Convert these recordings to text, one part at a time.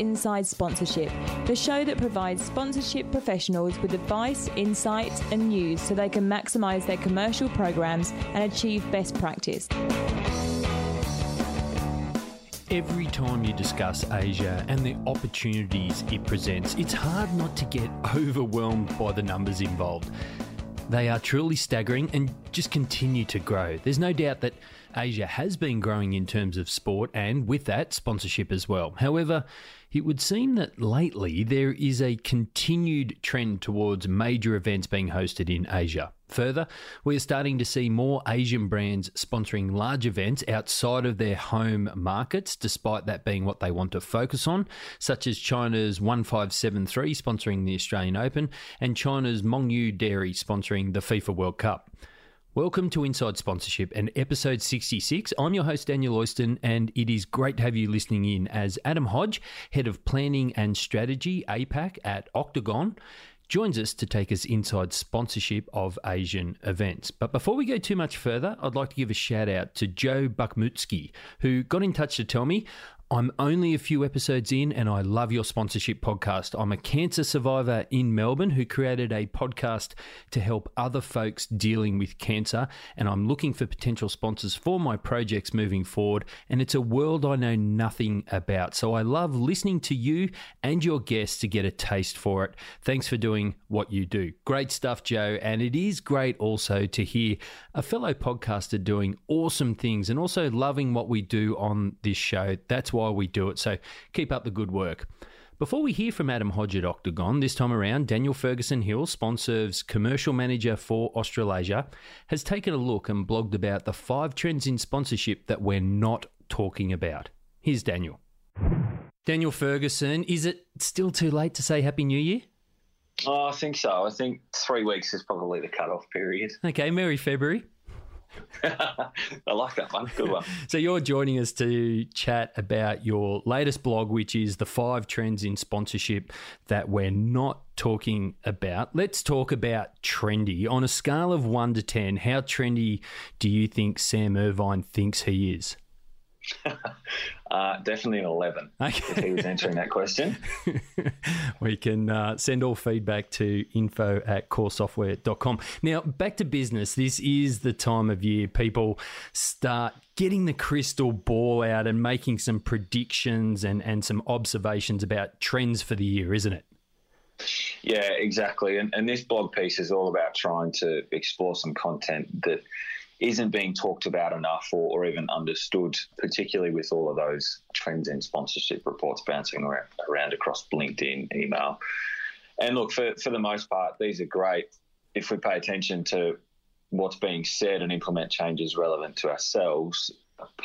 Inside Sponsorship, the show that provides sponsorship professionals with advice, insights, and news so they can maximise their commercial programs and achieve best practice. Every time you discuss Asia and the opportunities it presents, it's hard not to get overwhelmed by the numbers involved. They are truly staggering and just continue to grow. There's no doubt that Asia has been growing in terms of sport and with that, sponsorship as well. However, it would seem that lately there is a continued trend towards major events being hosted in Asia. Further, we are starting to see more Asian brands sponsoring large events outside of their home markets, despite that being what they want to focus on, such as China's 1573 sponsoring the Australian Open and China's Mengniu Dairy sponsoring the FIFA World Cup. Welcome to Inside Sponsorship and episode 66. I'm your host, Daniel Oyston, and it is great to have you listening in as Adam Hodge, Head of Planning and Strategy, APAC at Octagon, joins us to take us inside sponsorship of Asian events. But before we go too much further, I'd like to give a shout out to Joe Buckmutsky, who got in touch to tell me I'm only a few episodes in and I love your sponsorship podcast. I'm a cancer survivor in Melbourne who created a podcast to help other folks dealing with cancer. And I'm looking for potential sponsors for my projects moving forward. And it's a world I know nothing about. So I love listening to you and your guests to get a taste for it. Thanks for doing what you do. Great stuff, Joe. And it is great also to hear a fellow podcaster doing awesome things and also loving what we do on this show. That's why we do it. So keep up the good work. Before we hear from Adam Hodge at Octagon, this time around, Daniel Ferguson Hill, SponServe's commercial manager for Australasia, has taken a look and blogged about the five trends in sponsorship that we're not talking about. Here's Daniel. Daniel Ferguson, is it still too late to say Happy New Year? Oh, I think so. I think three weeks is probably the cut-off period. Okay, Merry February. I like that one. Good one. so you're joining us to chat about your latest blog, which is the five trends in sponsorship that we're not talking about. Let's talk about trendy. On a scale of one to ten, how trendy do you think Sam Irvine thinks he is? uh, definitely an 11 okay. if he was answering that question. we can uh, send all feedback to info at coresoftware.com. Now, back to business. This is the time of year people start getting the crystal ball out and making some predictions and, and some observations about trends for the year, isn't it? Yeah, exactly. And, and this blog piece is all about trying to explore some content that isn't being talked about enough or, or, even understood, particularly with all of those trends in sponsorship reports bouncing around, around across LinkedIn, email. And look, for, for the most part, these are great if we pay attention to what's being said and implement changes relevant to ourselves.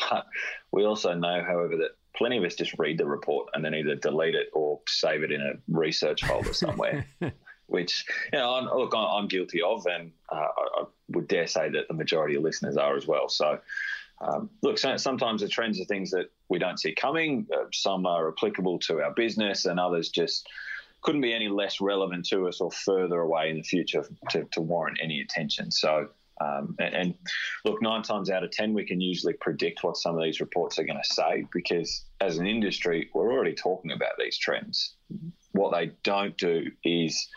But we also know, however, that plenty of us just read the report and then either delete it or save it in a research folder somewhere. which you know, I'm, look, I'm guilty of, and uh, I, would dare say that the majority of listeners are as well. So, um, look, sometimes the trends are things that we don't see coming. Uh, some are applicable to our business, and others just couldn't be any less relevant to us or further away in the future to, to warrant any attention. So, um, and, and, look, nine times out of 10, we can usually predict what some of these reports are going to say because as an industry, we're already talking about these trends. What they don't do is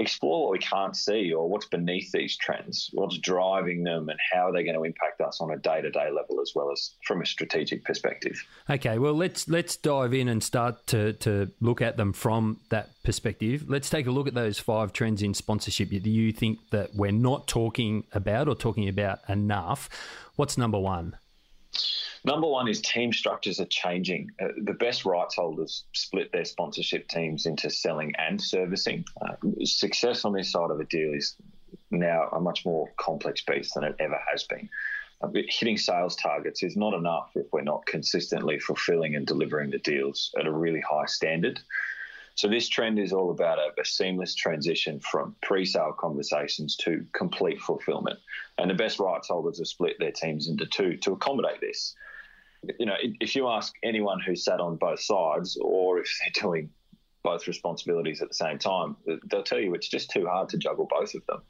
explore what we can't see or what's beneath these trends, what's driving them, and how are they going to impact us on a day to day level as well as from a strategic perspective. Okay, well let's let's dive in and start to to look at them from that perspective. Let's take a look at those five trends in sponsorship that you think that we're not talking about or talking about enough. What's number one? Number one is team structures are changing. Uh, the best rights holders split their sponsorship teams into selling and servicing. Uh, success on this side of the deal is now a much more complex beast than it ever has been. Uh, hitting sales targets is not enough if we're not consistently fulfilling and delivering the deals at a really high standard. So this trend is all about a, a seamless transition from pre-sale conversations to complete fulfillment. And the best rights holders have split their teams into two to accommodate this you know, if you ask anyone who sat on both sides, or if they're doing both responsibilities at the same time, they'll tell you it's just too hard to juggle both of them.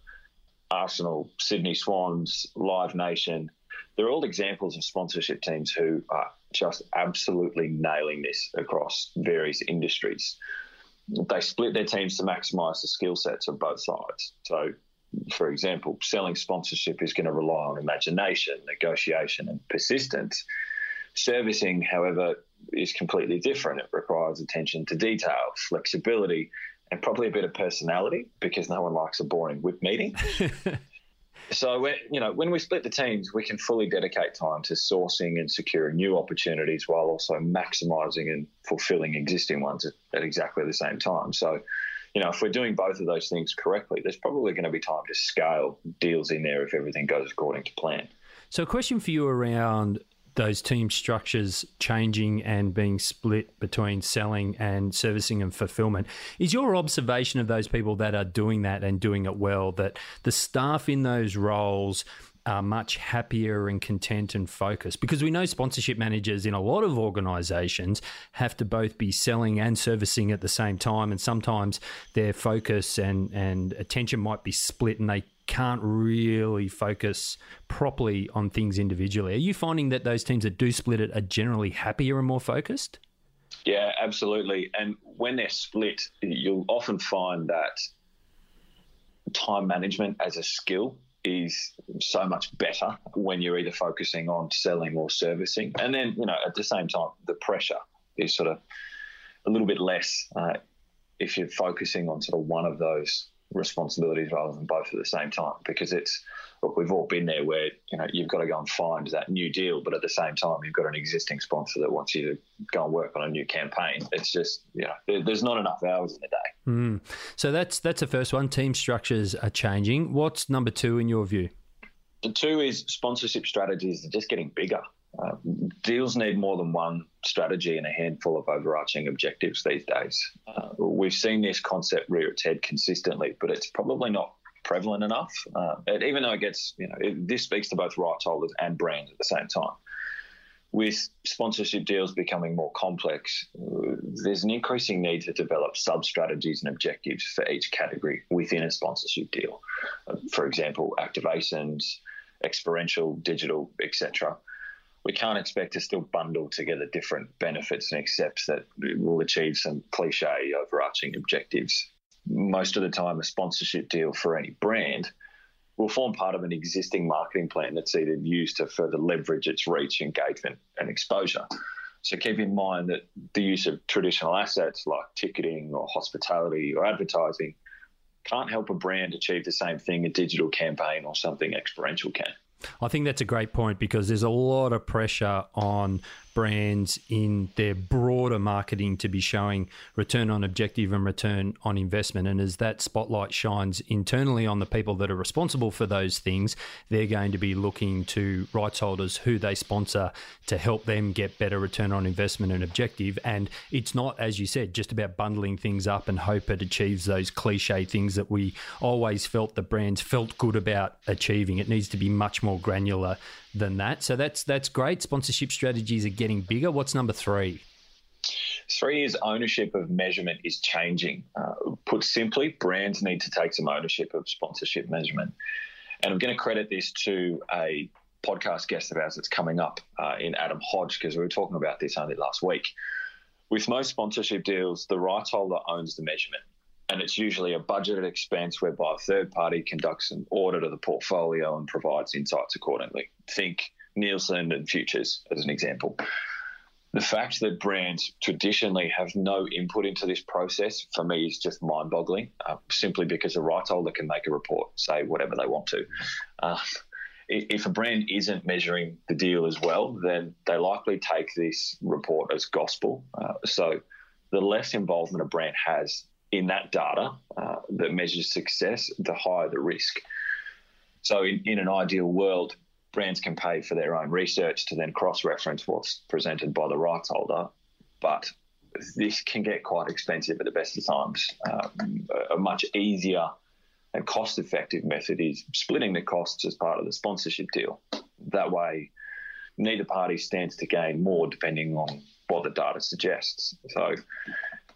Arsenal, Sydney Swans, Live Nation, they're all examples of sponsorship teams who are just absolutely nailing this across various industries. They split their teams to maximize the skill sets of both sides. So, for example, selling sponsorship is going to rely on imagination, negotiation, and persistence. Servicing, however, is completely different. It requires attention to detail, flexibility, and probably a bit of personality because no one likes a boring WIP meeting. so, you know, when we split the teams, we can fully dedicate time to sourcing and securing new opportunities while also maximizing and fulfilling existing ones at, at exactly the same time. So, you know, if we're doing both of those things correctly, there's probably going to be time to scale deals in there if everything goes according to plan. So, a question for you around those team structures changing and being split between selling and servicing and fulfillment. Is your observation of those people that are doing that and doing it well that the staff in those roles are much happier and content and focused because we know sponsorship managers in a lot of organizations have to both be selling and servicing at the same time and sometimes their focus and and attention might be split and they can't really focus properly on things individually. Are you finding that those teams that do split it are generally happier and more focused? Yeah, absolutely. And when they're split, you'll often find that time management as a skill is so much better when you're either focusing on selling or servicing. And then, you know, at the same time, the pressure is sort of a little bit less uh, if you're focusing on sort of one of those responsibilities rather than both at the same time because it's look we've all been there where you know you've got to go and find that new deal but at the same time you've got an existing sponsor that wants you to go and work on a new campaign. It's just you know there's not enough hours in the day. Mm. so that's that's the first one. Team structures are changing. What's number two in your view? The two is sponsorship strategies are just getting bigger uh, deals need more than one strategy and a handful of overarching objectives these days. Uh, we've seen this concept rear its head consistently, but it's probably not prevalent enough. Uh, even though it gets, you know, it, this speaks to both rights holders and brands at the same time. With sponsorship deals becoming more complex, there's an increasing need to develop sub strategies and objectives for each category within a sponsorship deal. Uh, for example, activations, experiential, digital, etc we can't expect to still bundle together different benefits and accepts that we'll achieve some cliche overarching objectives. Most of the time, a sponsorship deal for any brand will form part of an existing marketing plan that's either used to further leverage its reach, engagement, and exposure. So keep in mind that the use of traditional assets like ticketing or hospitality or advertising can't help a brand achieve the same thing a digital campaign or something experiential can. I think that's a great point because there's a lot of pressure on brands in their broader marketing to be showing return on objective and return on investment. And as that spotlight shines internally on the people that are responsible for those things, they're going to be looking to rights holders who they sponsor to help them get better return on investment and objective. And it's not, as you said, just about bundling things up and hope it achieves those cliche things that we always felt the brands felt good about achieving. It needs to be much more granular than that. So that's that's great. Sponsorship strategies are getting bigger. What's number three? Three is ownership of measurement is changing. Uh, put simply, brands need to take some ownership of sponsorship measurement. And I'm going to credit this to a podcast guest of ours that's coming up uh, in Adam Hodge because we were talking about this only last week. With most sponsorship deals, the rights holder owns the measurement and it's usually a budgeted expense whereby a third party conducts an audit of the portfolio and provides insights accordingly. Think Nielsen and Futures as an example. The fact that brands traditionally have no input into this process for me is just mind boggling, uh, simply because a rights holder can make a report, say whatever they want to. Uh, if a brand isn't measuring the deal as well, then they likely take this report as gospel. Uh, so the less involvement a brand has in that data uh, that measures success, the higher the risk. So, in, in an ideal world, brands can pay for their own research to then cross reference what's presented by the rights holder. But this can get quite expensive at the best of times. Um, a much easier and cost effective method is splitting the costs as part of the sponsorship deal. That way, neither party stands to gain more depending on what the data suggests. So,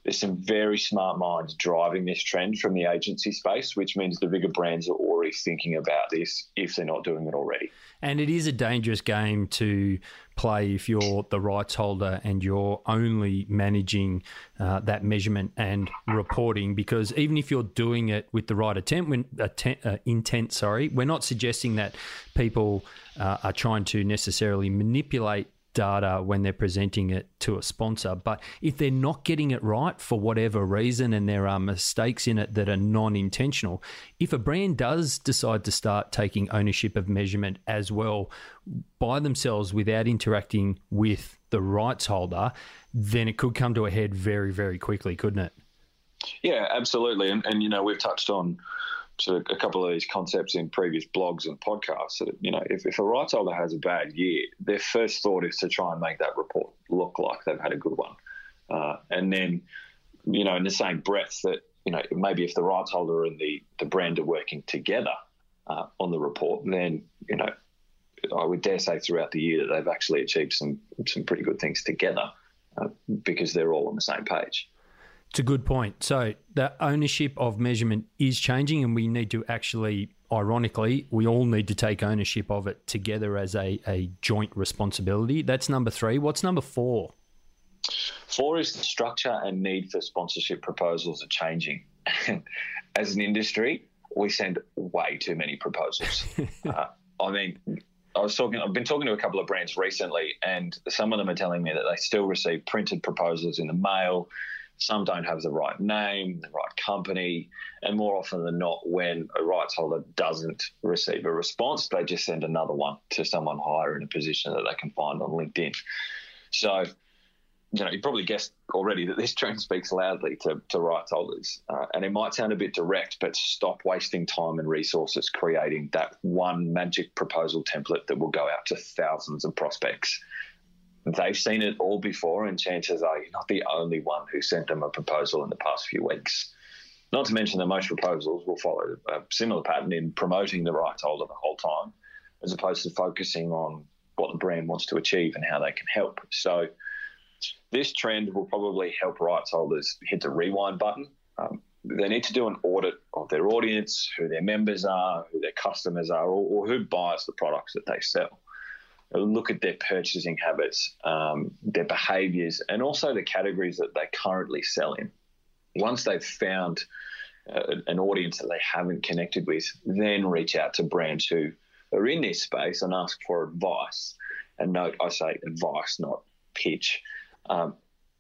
there's some very smart minds driving this trend from the agency space, which means the bigger brands are already thinking about this if they're not doing it already. And it is a dangerous game to play if you're the rights holder and you're only managing uh, that measurement and reporting. Because even if you're doing it with the right attempt, uh, intent, sorry, we're not suggesting that people uh, are trying to necessarily manipulate data when they're presenting it to a sponsor. But if they're not getting it right for whatever reason and there are mistakes in it that are non intentional, if a brand does decide to start taking ownership of measurement as well by themselves without interacting with the rights holder, then it could come to a head very, very quickly, couldn't it? Yeah, absolutely. And, and you know, we've touched on sort of a couple of these concepts in previous blogs and podcasts. That, you know, if, if a rights holder has a bad year, their first thought is to try and make that report look like they've had a good one. Uh, and then, you know, in the same breath that, you know, maybe if the rights holder and the, the brand are working together uh, on the report, then, you know, I would dare say throughout the year that they've actually achieved some some pretty good things together uh, because they're all on the same page. It's a good point. So the ownership of measurement is changing, and we need to actually, ironically, we all need to take ownership of it together as a, a joint responsibility. That's number three. What's number four? Four is the structure and need for sponsorship proposals are changing. as an industry, we send way too many proposals. uh, I mean, I was talking. I've been talking to a couple of brands recently, and some of them are telling me that they still receive printed proposals in the mail. Some don't have the right name, the right company, and more often than not, when a rights holder doesn't receive a response, they just send another one to someone higher in a position that they can find on LinkedIn. So, you know, you probably guessed already that this trend speaks loudly to, to rights holders. Uh, and it might sound a bit direct, but stop wasting time and resources creating that one magic proposal template that will go out to thousands of prospects they've seen it all before, and chances are you're not the only one who sent them a proposal in the past few weeks. Not to mention that most proposals will follow a similar pattern in promoting the rights holder the whole time, as opposed to focusing on what the brand wants to achieve and how they can help. So, this trend will probably help rights holders hit the rewind button. Um, they need to do an audit of their audience, who their members are, who their customers are, or, or who buys the products that they sell look at their purchasing habits, um, their behaviors, and also the categories that they currently sell in. Once they've found uh, an audience that they haven't connected with, then reach out to brands who are in this space and ask for advice. And note, I say advice, not pitch. Um,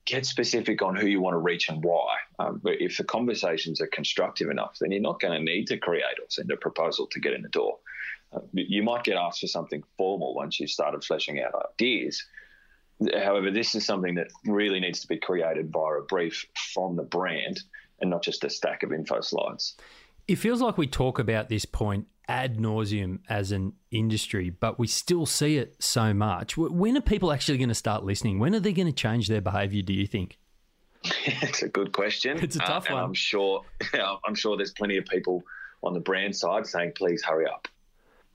get specific on who you want to reach and why. Um, but if the conversations are constructive enough, then you're not going to need to create or send a proposal to get in the door you might get asked for something formal once you've started fleshing out ideas. However, this is something that really needs to be created via a brief from the brand and not just a stack of info slides. It feels like we talk about this point ad nauseum as an industry, but we still see it so much. When are people actually going to start listening? When are they going to change their behaviour? Do you think? it's a good question. It's a tough uh, one. I'm sure. I'm sure there's plenty of people on the brand side saying, "Please hurry up."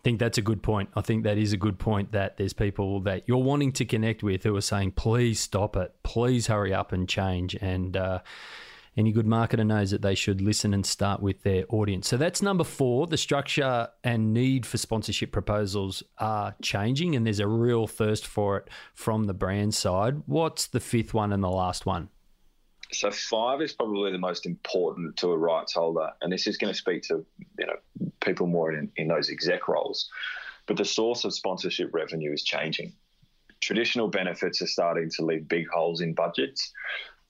Think that's a good point. I think that is a good point that there's people that you're wanting to connect with who are saying, please stop it. Please hurry up and change. And uh, any good marketer knows that they should listen and start with their audience. So that's number four. The structure and need for sponsorship proposals are changing, and there's a real thirst for it from the brand side. What's the fifth one and the last one? So five is probably the most important to a rights holder, and this is going to speak to you know people more in, in those exec roles. But the source of sponsorship revenue is changing. Traditional benefits are starting to leave big holes in budgets,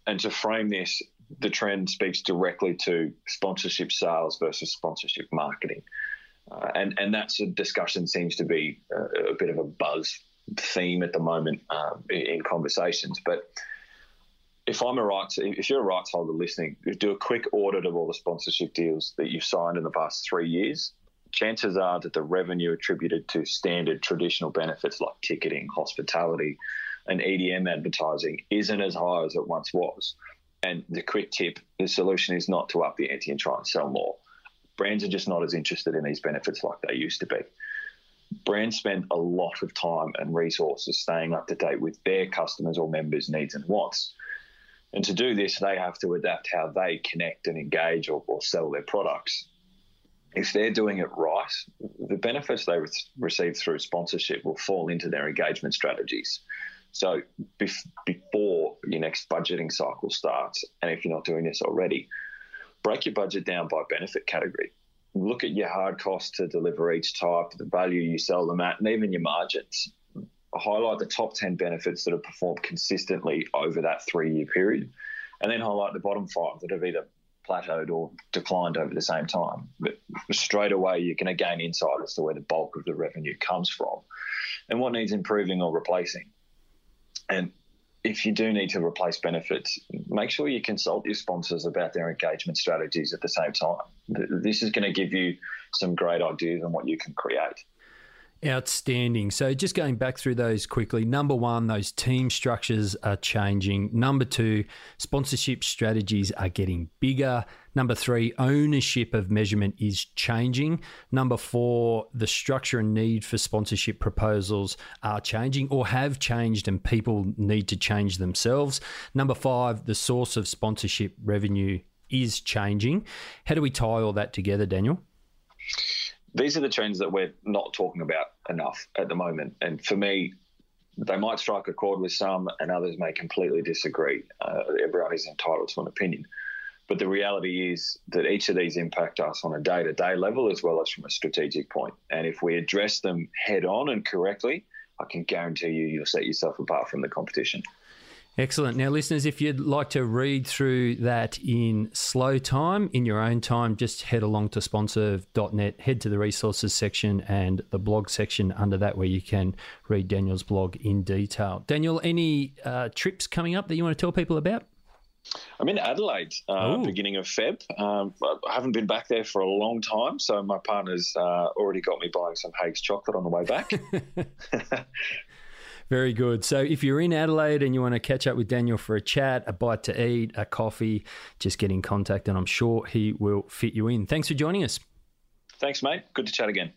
and to frame this, the trend speaks directly to sponsorship sales versus sponsorship marketing, uh, and and that's a discussion seems to be a, a bit of a buzz theme at the moment um, in conversations, but if I'm a rights, if you're a rights holder listening, do a quick audit of all the sponsorship deals that you've signed in the past three years. Chances are that the revenue attributed to standard traditional benefits like ticketing, hospitality, and EDM advertising isn't as high as it once was. And the quick tip: the solution is not to up the ante and try and sell more. Brands are just not as interested in these benefits like they used to be brands spend a lot of time and resources staying up to date with their customers or members' needs and wants And to do this, they have to adapt how they connect and engage or, or sell their products. If they're doing it right, the benefits they re- receive through sponsorship will fall into their engagement strategies. So bef- before your next budgeting cycle starts, and if you're not doing this already, break your budget down by benefit category. Look at your hard costs to deliver each type, the value you sell them at, and even your margins. Highlight the top 10 benefits that have performed consistently over that three year period, and then highlight the bottom five that have either plateaued or declined over the same time. But straight away, you're going to gain insight as to where the bulk of the revenue comes from and what needs improving or replacing. And if you do need to replace benefits, make sure you consult your sponsors about their engagement strategies at the same time. This is going to give you some great ideas on what you can create. Outstanding. So, just going back through those quickly. Number one, those team structures are changing. Number two, sponsorship strategies are getting bigger. Number three, ownership of measurement is changing. Number four, the structure and need for sponsorship proposals are changing or have changed, and people need to change themselves. Number five, the source of sponsorship revenue is changing. How do we tie all that together, Daniel? These are the trends that we're not talking about enough at the moment. And for me, they might strike a chord with some, and others may completely disagree. Uh, everyone is entitled to an opinion. But the reality is that each of these impact us on a day to day level as well as from a strategic point. And if we address them head on and correctly, I can guarantee you, you'll set yourself apart from the competition. Excellent. Now, listeners, if you'd like to read through that in slow time, in your own time, just head along to sponserve.net, head to the resources section and the blog section under that where you can read Daniel's blog in detail. Daniel, any uh, trips coming up that you want to tell people about? I'm in Adelaide, uh, beginning of Feb. Um, I haven't been back there for a long time, so my partner's uh, already got me buying some Haigh's chocolate on the way back. Very good. So if you're in Adelaide and you want to catch up with Daniel for a chat, a bite to eat, a coffee, just get in contact and I'm sure he will fit you in. Thanks for joining us. Thanks, mate. Good to chat again.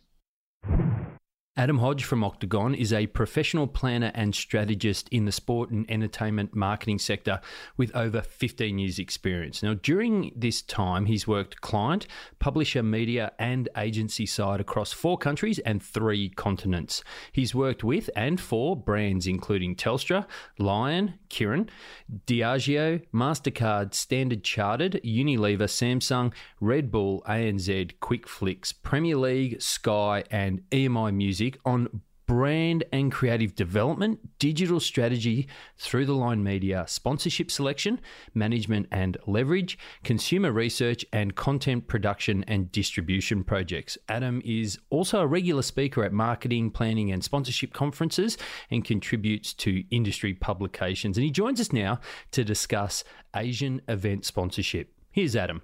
Adam Hodge from Octagon is a professional planner and strategist in the sport and entertainment marketing sector with over 15 years' experience. Now, during this time, he's worked client, publisher, media, and agency side across four countries and three continents. He's worked with and for brands including Telstra, Lion, Kirin, Diageo, MasterCard, Standard Chartered, Unilever, Samsung, Red Bull, ANZ, QuickFlix, Premier League, Sky, and EMI Music music on brand and creative development, digital strategy through the line media, sponsorship selection, management and leverage, consumer research, and content production and distribution projects. Adam is also a regular speaker at marketing, planning, and sponsorship conferences and contributes to industry publications. And he joins us now to discuss Asian event sponsorship. Here's Adam.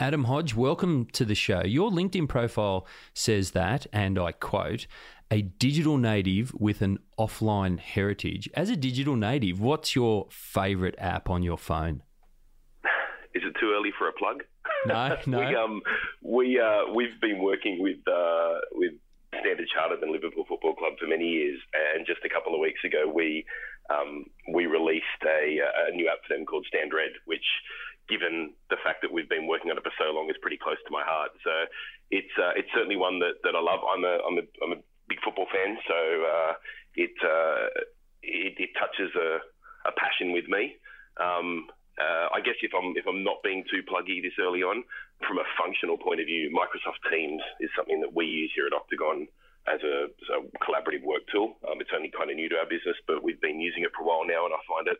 Adam Hodge, welcome to the show. Your LinkedIn profile says that, and I quote, a digital native with an offline heritage. As a digital native, what's your favorite app on your phone? Is it too early for a plug? No, no. we um we uh we've been working with uh with Standard Chartered and Liverpool Football Club for many years, and just a couple of weeks ago we um we released a, a new app for them called Stand Red, which given the fact that we've been working on it for so long, is pretty close to my heart. So it's uh, it's certainly one that, that I love. I'm a I'm a I'm a big football fan, so uh, it, uh, it, it touches a, a passion with me. Um, uh, I guess if I'm if I'm not being too pluggy this early on, from a functional point of view, Microsoft Teams is something that we use here at Octagon as a, as a collaborative work tool. Um, it's only kind of new to our business, but we've been using it for a while now, and I find it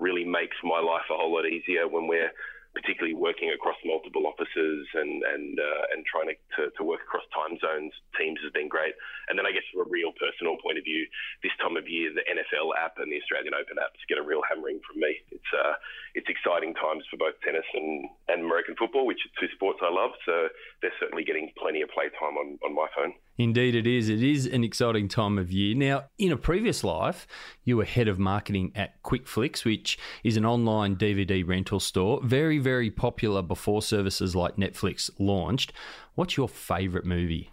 really makes my life a whole lot easier when we're particularly working across multiple offices and and uh, and trying to, to, to, work across time zones. Teams has been great. And then I guess from a real personal point of view, this time of year, the NFL app and the Australian Open apps get a real hammering from me. It's uh, it's exciting times for both tennis and, and American football, which are two sports I love. So they're certainly getting plenty of playtime on, on my phone. Indeed, it is. It is an exciting time of year. Now, in a previous life, you were head of marketing at QuickFlix, which is an online DVD rental store. Very, very popular before services like Netflix launched. What's your favourite movie?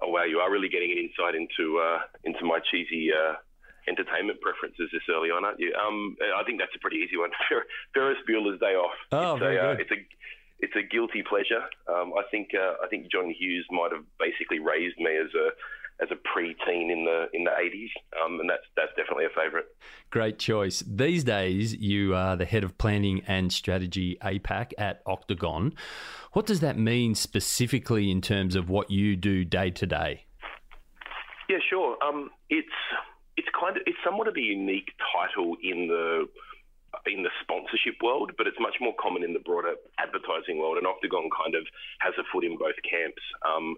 Oh wow, you are really getting an insight into uh, into my cheesy uh, entertainment preferences this early on, aren't you? Um, I think that's a pretty easy one. Ferris Bueller's Day Off. Oh, it's very a, uh, good. it's a it's a guilty pleasure. Um, I think uh, I think John Hughes might have basically raised me as a as a pre-teen in the in the 80s, um, and that's that's definitely a favourite. Great choice. These days, you are the head of planning and strategy APAC at Octagon. What does that mean specifically in terms of what you do day to day? Yeah, sure. Um, it's it's kind of it's somewhat of a unique title in the in the sponsorship world, but it's much more common in the broader advertising world. And Octagon kind of has a foot in both camps. Um,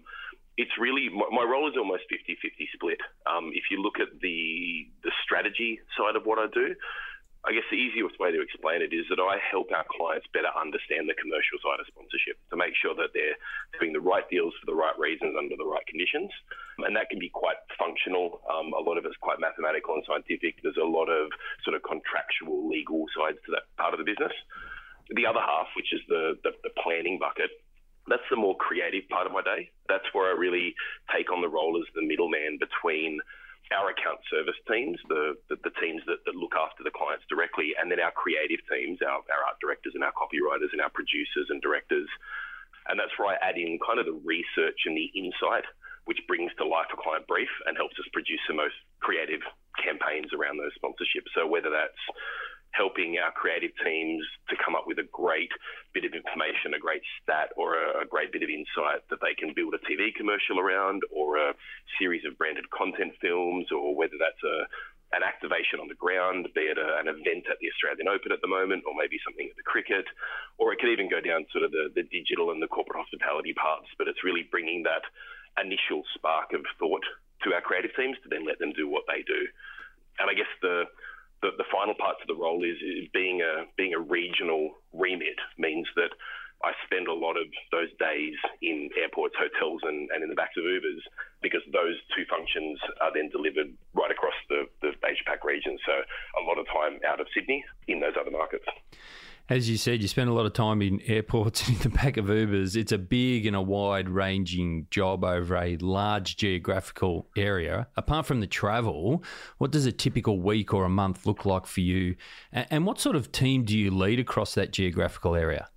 it's really my, my, role is almost 50-50 split. Um, if you look at the the strategy side of what I do, I guess the easiest way to explain it is that I help our clients better understand the commercial side of sponsorship to make sure that they're doing the right deals for the right reasons under the right conditions. And that can be quite functional. Um, a lot of it's quite mathematical and scientific. There's a lot of sort of contractual legal sides to that part of the business. The other half, which is the, the, the planning bucket, that's the more creative part of my day. That's where I really take on the role as the middleman between our account service teams, the, the, the teams that, that, look after the clients directly, and then our creative teams, our, our art directors and our copywriters and our producers and directors. And that's where I add in kind of the research and the insight, which brings to life a client brief and helps us produce the most creative campaigns around those sponsorships. So whether that's helping our creative teams to come up with a great bit of information, a great stat, or a, a, great bit of insight that they can build a TV commercial around, or a series of branded content films, or whether that's a an activation on the ground, be it a, an event at the Australian Open at the moment, or maybe something at the cricket, or it could even go down sort of the, the digital and the corporate hospitality parts. But it's really bringing that initial spark of thought to our creative teams to then let them do what they do. And I guess the the, the final part to the role is, is being a being a regional remit means that I spend a lot of those days in airports, hotels, and, and in the backs of Ubers because those two functions are then delivered right across the, the Asia Pac region. So a lot of time out of Sydney in those other markets. As you said, you spend a lot of time in airports and in the back of Ubers. It's a big and a wide ranging job over a large geographical area. Apart from the travel, what does a typical week or a month look like for you? And what sort of team do you lead across that geographical area?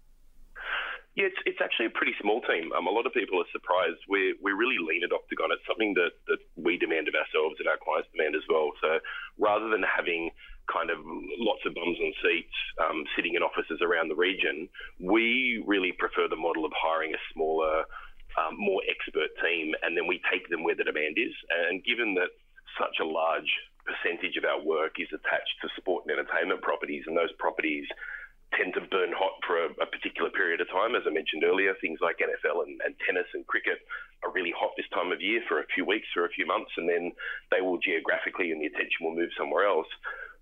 Yeah, it's, it's actually a pretty small team. Um, a lot of people are surprised. We're, we're really lean at Octagon. It's something that, that we demand of ourselves and our clients demand as well. So rather than having kind of lots of bums on seats um, sitting in offices around the region, we really prefer the model of hiring a smaller, um, more expert team, and then we take them where the demand is. And given that such a large percentage of our work is attached to sport and entertainment properties, and those properties tend to burn hot for a, a, particular period of time. As I mentioned earlier, things like NFL and, and, tennis and cricket are really hot this time of year for a few weeks or a few months, and then they will geographically and the attention will move somewhere else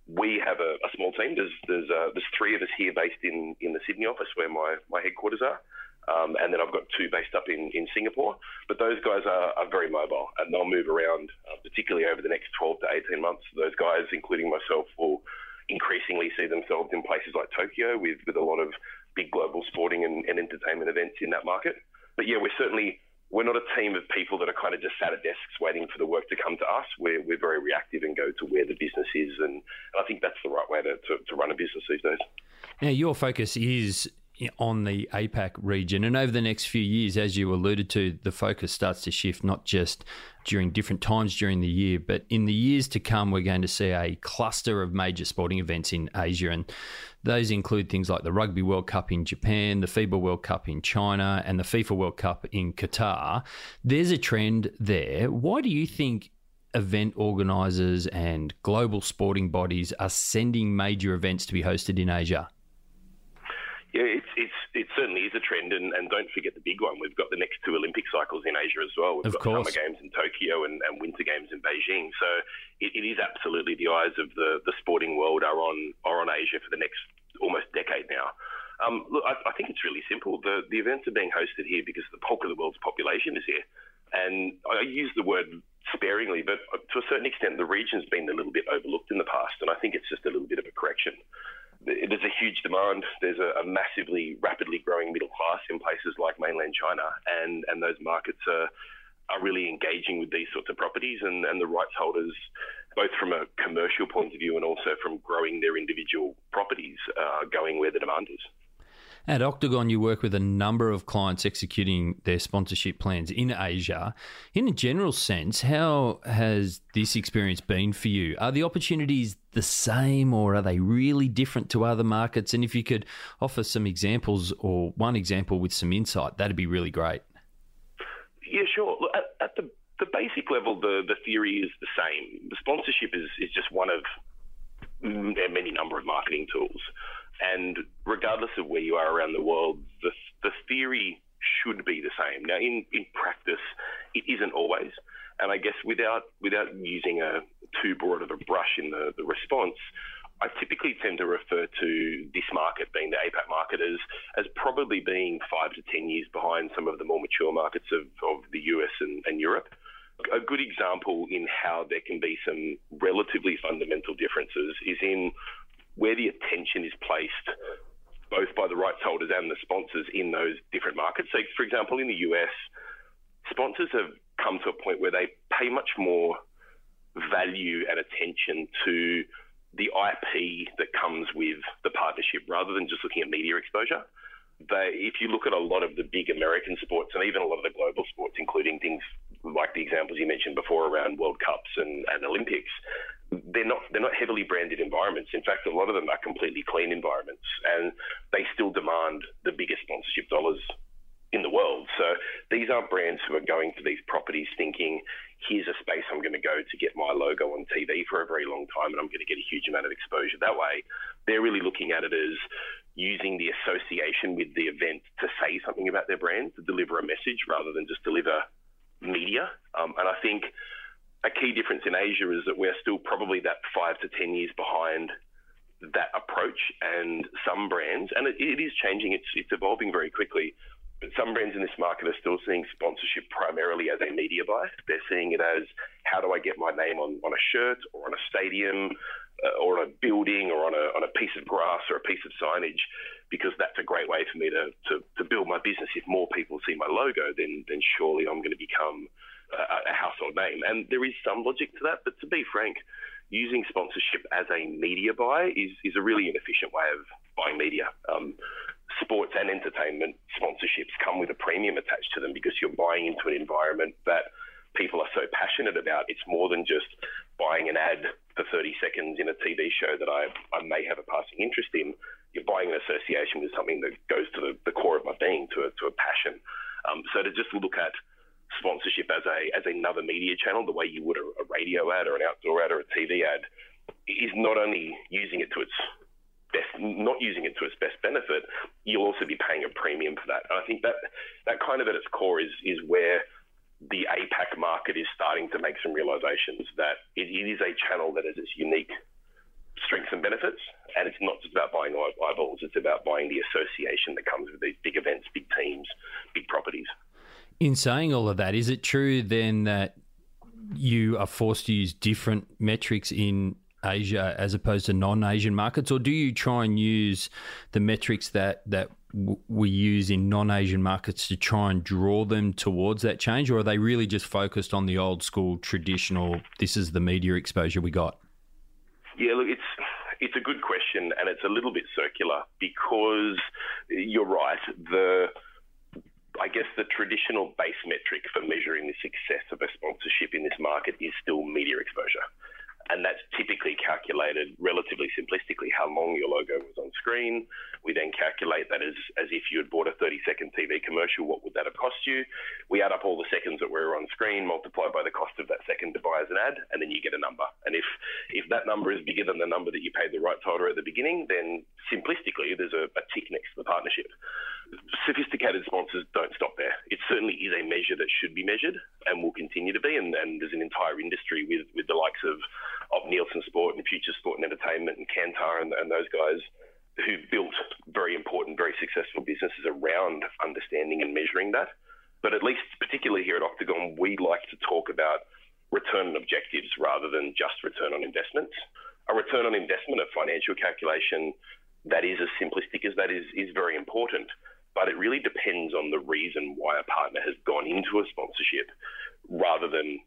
we have a, a, small team. There's there's, uh, there's three of us here based in, in the Sydney office where my, my headquarters are. Um, and then I've got two based up in, in Singapore. But those guys are, are very mobile and they'll move around, uh, particularly over the next 12 to 18 months. Those guys, including myself, will increasingly see themselves in places like Tokyo with, with a lot of big global sporting and, and entertainment events in that market. But yeah, we're certainly we're not a team of people that are kind of just sat at desks waiting for the work to come to us. We're, we're very reactive and go to where the business is. And, and I think that's the right way to, to, to run a business these days. Now, your focus is on the APAC region. And over the next few years, as you alluded to, the focus starts to shift not just during different times during the year, but in the years to come, we're going to see a cluster of major sporting events in Asia. And those include things like the Rugby World Cup in Japan, the FIBA World Cup in China, and the FIFA World Cup in Qatar. There's a trend there. Why do you think event organisers and global sporting bodies are sending major events to be hosted in Asia? Yeah, it's, it's, it certainly is a trend, and, and don't forget the big one. We've got the next two Olympic cycles in Asia as well. We've of got course. Summer Games in Tokyo and, and Winter Games in Beijing. So it, it is absolutely the eyes of the, the sporting world are on are on Asia for the next almost decade now. Um, look, I, I think it's really simple. The, the events are being hosted here because the bulk of the world's population is here. And I use the word sparingly, but to a certain extent, the region's been a little bit overlooked in the past, and I think it's just a little bit of a correction there's a huge demand. There's a, a, massively, rapidly growing middle class in places like mainland China, and, and those markets are are really engaging with these sorts of properties, and, and the rights holders both from a commercial point of view and also from growing their individual properties, uh, going where the demand is. At Octagon, you work with a number of clients executing their sponsorship plans in Asia. In a general sense, how has this experience been for you? Are the opportunities the same or are they really different to other markets? And if you could offer some examples or one example with some insight, that'd be really great. Yeah, sure. At, at the, the basic level, the, the theory is the same. The sponsorship is, is just one of many number of marketing tools. And regardless of where you are around the world, the, the theory should be the same. Now, in, in practice, it isn't always. And I guess without without using a too broad of a brush in the, the response, I typically tend to refer to this market, being the APAC market, as, as probably being five to 10 years behind some of the more mature markets of, of the US and, and Europe. A good example in how there can be some relatively fundamental differences is in where the attention is placed both by the rights holders and the sponsors in those different markets. So, for example, in the US, sponsors have come to a point where they pay much more value and attention to the IP that comes with the partnership rather than just looking at media exposure. They, if you look at a lot of the big American sports and even a lot of the global sports, including things like the examples you mentioned before around World Cups and, and Olympics, they're not they're not heavily branded environments. In fact, a lot of them are completely clean environments, and they still demand the biggest sponsorship dollars in the world. So these aren't brands who are going to these properties thinking, here's a space I'm going to go to get my logo on TV for a very long time and I'm going to get a huge amount of exposure that way. They're really looking at it as using the association with the event to say something about their brand, to deliver a message rather than just deliver media. Um, and I think a key difference in Asia is that we're still probably that five to 10 years behind that approach. And some brands, and it, it is changing, it's, it's evolving very quickly. But some brands in this market are still seeing sponsorship primarily as a media buy. They're seeing it as how do I get my name on, on a shirt or on a stadium uh, or on a building or on a, on a piece of grass or a piece of signage because that's a great way for me to, to, to build my business. If more people see my logo, then, then surely I'm going to become a, household name. And there is some logic to that, but to be frank, using sponsorship as a media buy is, is a really inefficient way of buying media. Um, sports and entertainment sponsorships come with a premium attached to them because you're buying into an environment that people are so passionate about. It's more than just buying an ad for 30 seconds in a TV show that I, I may have a passing interest in. You're buying an association with something that goes to the, the core of my being, to a, to a passion. Um, so to just look at sponsorship as a as another media channel, the way you would a, a radio ad or an outdoor ad or a TV ad, is not only using it to its best, not using it to its best benefit, you'll also be paying a premium for that. And I think that that kind of at its core is is where the APAC market is starting to make some realizations that it, it is a channel that has its unique strengths and benefits, and it's not just about buying eyeballs; it's about buying the association that comes with these big events, big teams, big properties. In saying all of that, is it true then that you are forced to use different metrics in Asia as opposed to non-Asian markets, or do you try and use the metrics that that we use in non-Asian markets to try and draw them towards that change, or are they really just focused on the old school, traditional? This is the media exposure we got. Yeah, look, it's it's a good question, and it's a little bit circular because you're right. The I guess the traditional base metric for measuring the success of a sponsorship in this market is still media exposure. And that's typically calculated relatively simplistically how long your logo was on screen. We then calculate that as, as if you had bought a 30 second TV commercial, what would that have cost you? We add up all the seconds that were on screen, multiplied by the cost of that second to buy as an ad, and then you get a number. And if, if that number is bigger than the number that you paid the rights holder at the beginning, then simplistically there's a, a tick next to the partnership sophisticated sponsors don't stop there. It certainly is a measure that should be measured and will continue to be. And, and there's an entire industry with, with the likes of, of Nielsen Sport and Future Sport and Entertainment and Kantar and, and those guys who built very important, very successful businesses around understanding and measuring that. But at least, particularly here at Octagon, we like to talk about return on objectives rather than just return on investments. A return on investment, a financial calculation that is as simplistic as that is, is very important but it really depends on the reason why a partner has gone into a sponsorship rather than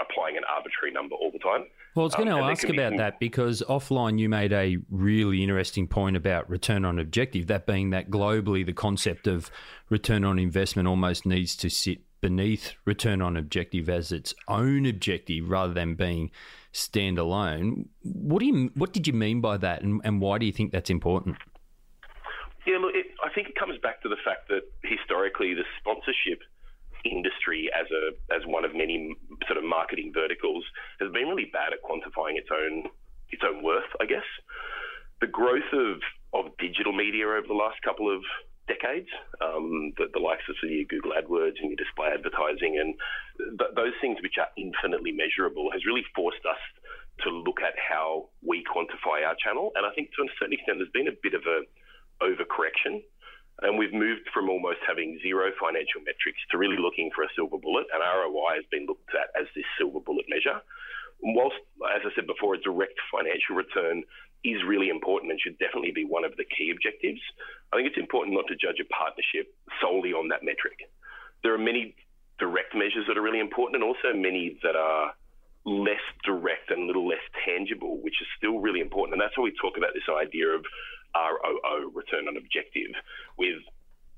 applying an arbitrary number all the time. Well, I was going um, to ask about some... that because offline you made a really interesting point about return on objective, that being that globally the concept of return on investment almost needs to sit beneath return on objective as its own objective rather than being standalone. What do you what did you mean by that and, and why do you think that's important? Yeah, look, it, think it comes back to the fact that historically the sponsorship industry as a as one of many sort of marketing verticals has been really bad at quantifying its own its own worth, I guess. The growth of of digital media over the last couple of decades, um, the, the, likes of your Google AdWords and your display advertising and th- those things which are infinitely measurable has really forced us to look at how we quantify our channel. And I think to a certain extent, there's been a bit of a overcorrection and we've moved from almost having zero financial metrics to really looking for a silver bullet. And ROI has been looked at as this silver bullet measure. Whilst, as I said before, a direct financial return is really important and should definitely be one of the key objectives, I think it's important not to judge a partnership solely on that metric. There are many direct measures that are really important and also many that are less direct and a little less tangible, which is still really important. And that's why we talk about this idea of ROO, return on objective, with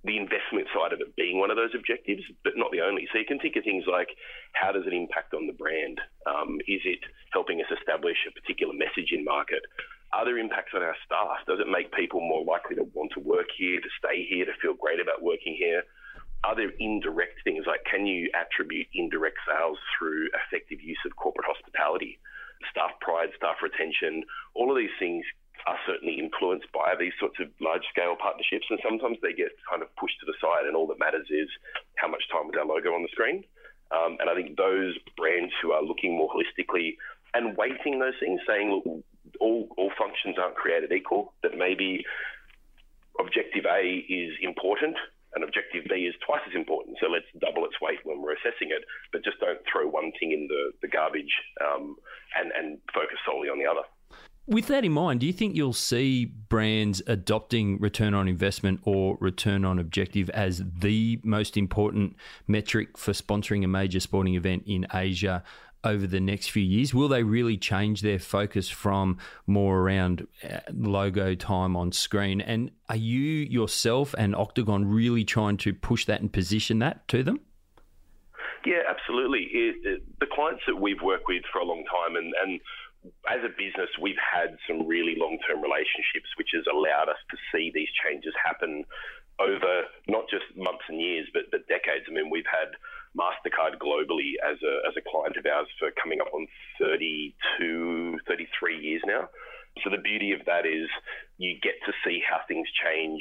the investment side of it being one of those objectives, but not the only. So you can think of things like how does it impact on the brand? Um, is it helping us establish a particular message in market? Are there impacts on our staff? Does it make people more likely to want to work here, to stay here, to feel great about working here? Are there indirect things like can you attribute indirect sales through effective use of corporate hospitality? Staff pride, staff retention, all of these things are certainly influenced by these sorts of large scale partnerships, and sometimes they get kind of pushed to the side, and all that matters is how much time is our logo on the screen. Um, and I think those brands who are looking more holistically and weighting those things, saying, look, all, all functions aren't created equal, that maybe objective A is important and objective B is twice as important. So let's double its weight when we're assessing it, but just don't throw one thing in the, the garbage um, and, and focus solely on the other. With that in mind, do you think you'll see brands adopting return on investment or return on objective as the most important metric for sponsoring a major sporting event in Asia over the next few years? Will they really change their focus from more around uh, logo time on screen? And are you yourself and Octagon really trying to push that and position that to them? Yeah, absolutely. It, it, the clients that we've worked with for a long time and, and as a business, we've had some really long term relationships, which has allowed us to see these changes happen over not just months and years, but, but decades. I mean, we've had MasterCard globally as a, as a client of ours for coming up on 32, 33 years now. So the beauty of that is you get to see how things change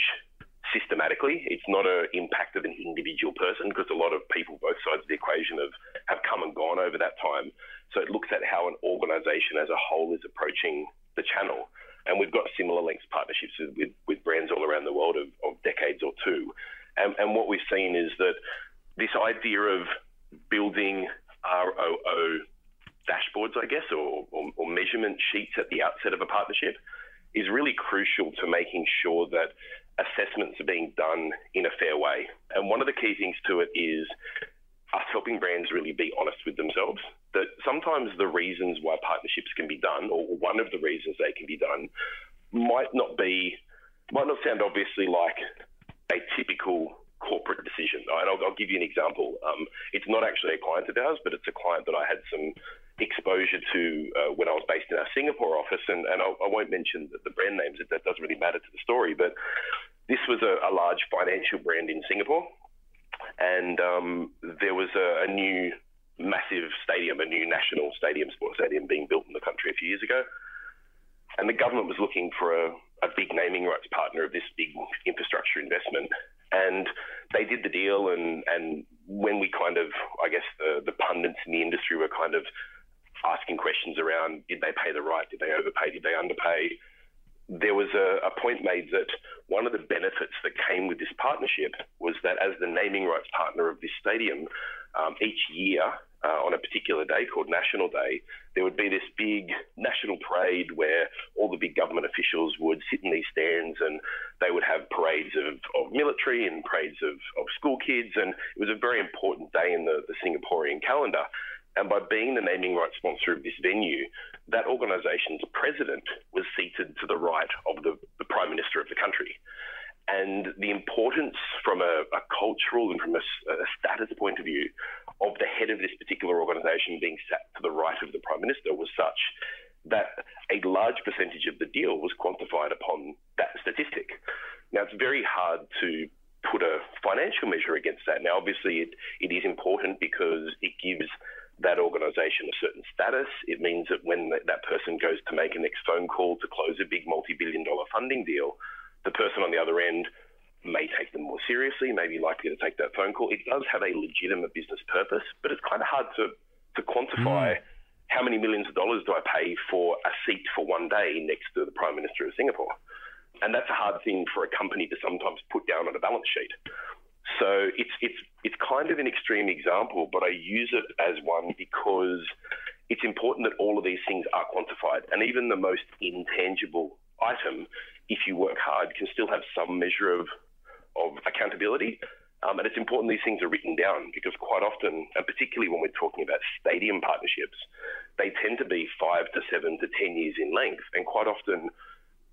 systematically. It's not an impact of an individual person because a lot of people, both sides of the equation, have, have come and gone over that time. So it looks at how an organization as a whole is approaching the channel. And we've got similar lengths partnerships with, with brands all around the world of, of decades or two. And, and what we've seen is that this idea of building ROO dashboards, I guess, or, or, or measurement sheets at the outset of a partnership is really crucial to making sure that assessments are being done in a fair way. And one of the key things to it is us helping brands really be honest with themselves. Sometimes the reasons why partnerships can be done, or one of the reasons they can be done, might not be, might not sound obviously like a typical corporate decision. And I'll, I'll give you an example. Um, it's not actually a client of ours, but it's a client that I had some exposure to uh, when I was based in our Singapore office. And, and I won't mention the, the brand names, that doesn't really matter to the story. But this was a, a large financial brand in Singapore and um, there was a, a, new massive stadium, a new national stadium, sports stadium being built in the country a few years ago. And the government was looking for a, a big naming rights partner of this big infrastructure investment. And they did the deal. And, and when we kind of, I guess, the, the pundits in the industry were kind of asking questions around did they pay the right? Did they overpay? Did they underpay? there was a, a, point made that one of the benefits that came with this partnership was that as the naming rights partner of this stadium, um, each year uh, on a particular day called National Day, there would be this big national parade where all the big government officials would sit in these stands and they would have parades of, of military and parades of, of school kids. And it was a very important day in the, the Singaporean calendar. And by being the naming rights sponsor of this venue, that organisation's president was seated to the right of the, the Prime Minister of the country. And the importance from a, a cultural and from a, a, status point of view of the head of this particular organisation being sat to the right of the Prime Minister was such that a large percentage of the deal was quantified upon that statistic. Now, it's very hard to put a financial measure against that. Now, obviously, it, it is important because it gives that organisation a certain status. It means that when that person goes to make a next phone call to close a big multi billion dollar funding deal, the person on the other end may take them more seriously, may be likely to take that phone call. It does have a legitimate business purpose, but it's kind of hard to, to quantify. Mm. How many millions of dollars do I pay for a seat for one day next to the Prime Minister of Singapore? And that's a hard thing for a company to sometimes put down on a balance sheet. So it's it's it's kind of an extreme example, but I use it as one because it's important that all of these things are quantified, and even the most intangible item, if you work hard, can still have some measure of of accountability. Um, and it's important these things are written down because quite often, and particularly when we're talking about stadium partnerships, they tend to be five to seven to ten years in length, and quite often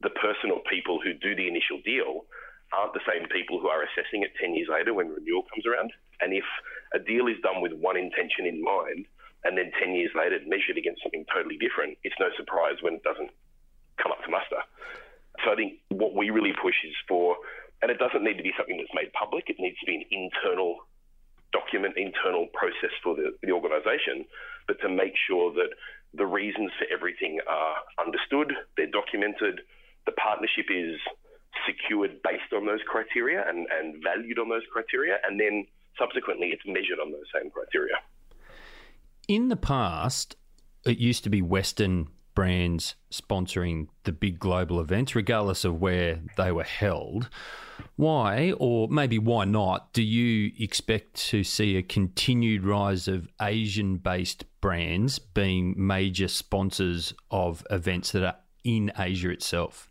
the person or people who do the initial deal aren't the same people who are assessing it 10 years later when renewal comes around. And if a deal is done with one intention in mind and then 10 years later measured against something totally different, it's no surprise when it doesn't come up to muster. So I think what we really push is for, and it doesn't need to be something that's made public, it needs to be an internal document, internal process for the, the organisation, but to make sure that the reasons for everything are understood, they're documented, the partnership is secured based on those criteria and, and valued on those criteria, and then subsequently it's measured on those same criteria. In the past, it used to be Western brands sponsoring the big global events, regardless of where they were held. Why, or maybe why not, do you expect to see a continued rise of Asian based brands being major sponsors of events that are in Asia itself?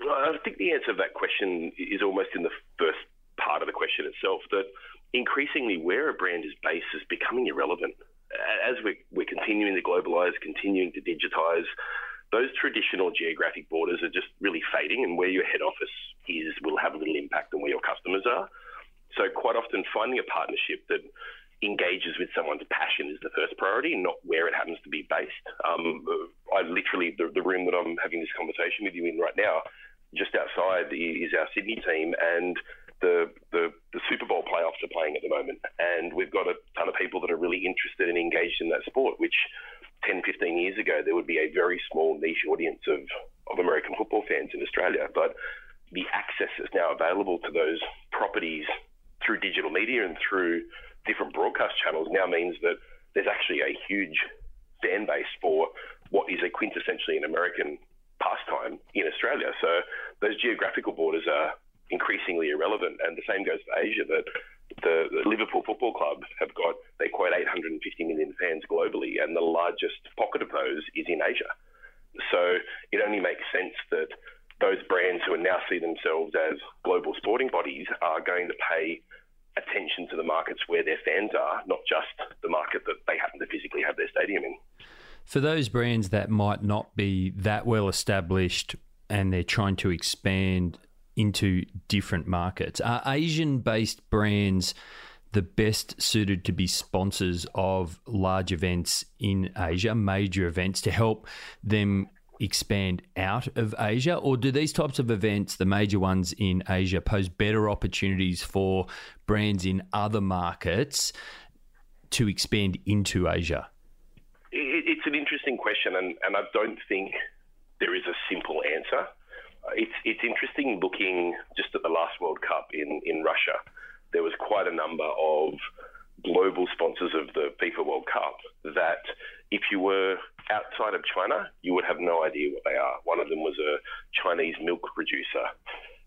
I think the answer to that question is almost in the first part of the question itself that increasingly where a brand is based is becoming irrelevant. As we're, we're continuing to globalise, continuing to digitise, those traditional geographic borders are just really fading, and where your head office is will have little impact on where your customers are. So, quite often, finding a partnership that engages with someone's passion is the first priority, not where it happens to be based. Um, I literally, the, the room that I'm having this conversation with you in right now, just outside is our Sydney team, and the, the, the Super Bowl playoffs are playing at the moment, and we've got a ton of people that are really interested and engaged in that sport. Which 10, 15 years ago, there would be a very small niche audience of of American football fans in Australia, but the access is now available to those properties through digital media and through different broadcast channels now means that there's actually a huge fan base for what is a quintessentially an American pastime in Australia. So those geographical borders are increasingly irrelevant. And the same goes for Asia. That the, the, Liverpool Football Club have got they quote 850 million fans globally, and the largest pocket of those is in Asia. So it only makes sense that those brands who now see themselves as global sporting bodies are going to pay attention to the markets where their fans are, not just the market that they happen to physically have their stadium in for those brands that might not be that well established and they're trying to expand into different markets, are Asian based brands the best suited to be sponsors of large events in Asia, major events, to help them expand out of Asia? Or do these types of events, the major ones in Asia, pose better opportunities for brands in other markets to expand into Asia? it's an interesting question, and, and I don't think there is a simple answer. It's it's interesting looking just at the last World Cup in, in Russia. There was quite a number of global sponsors of the FIFA World Cup that if you were outside of China, you would have no idea what they are. One of them was a Chinese milk producer.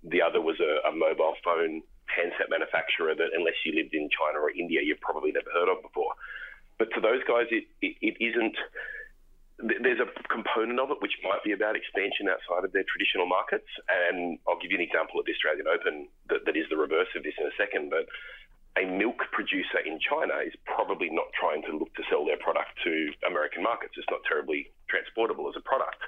The other was a, a mobile phone handset manufacturer that, unless you lived in China or India, you've probably never heard of before. But to those guys, it, it, it isn't. There's a component of it which might be about expansion outside of their traditional markets. And I'll give you an example of the Australian Open that, that is the reverse of this in a second. But a milk producer in China is probably not trying to look to sell their product to American markets. It's not terribly transportable as a product.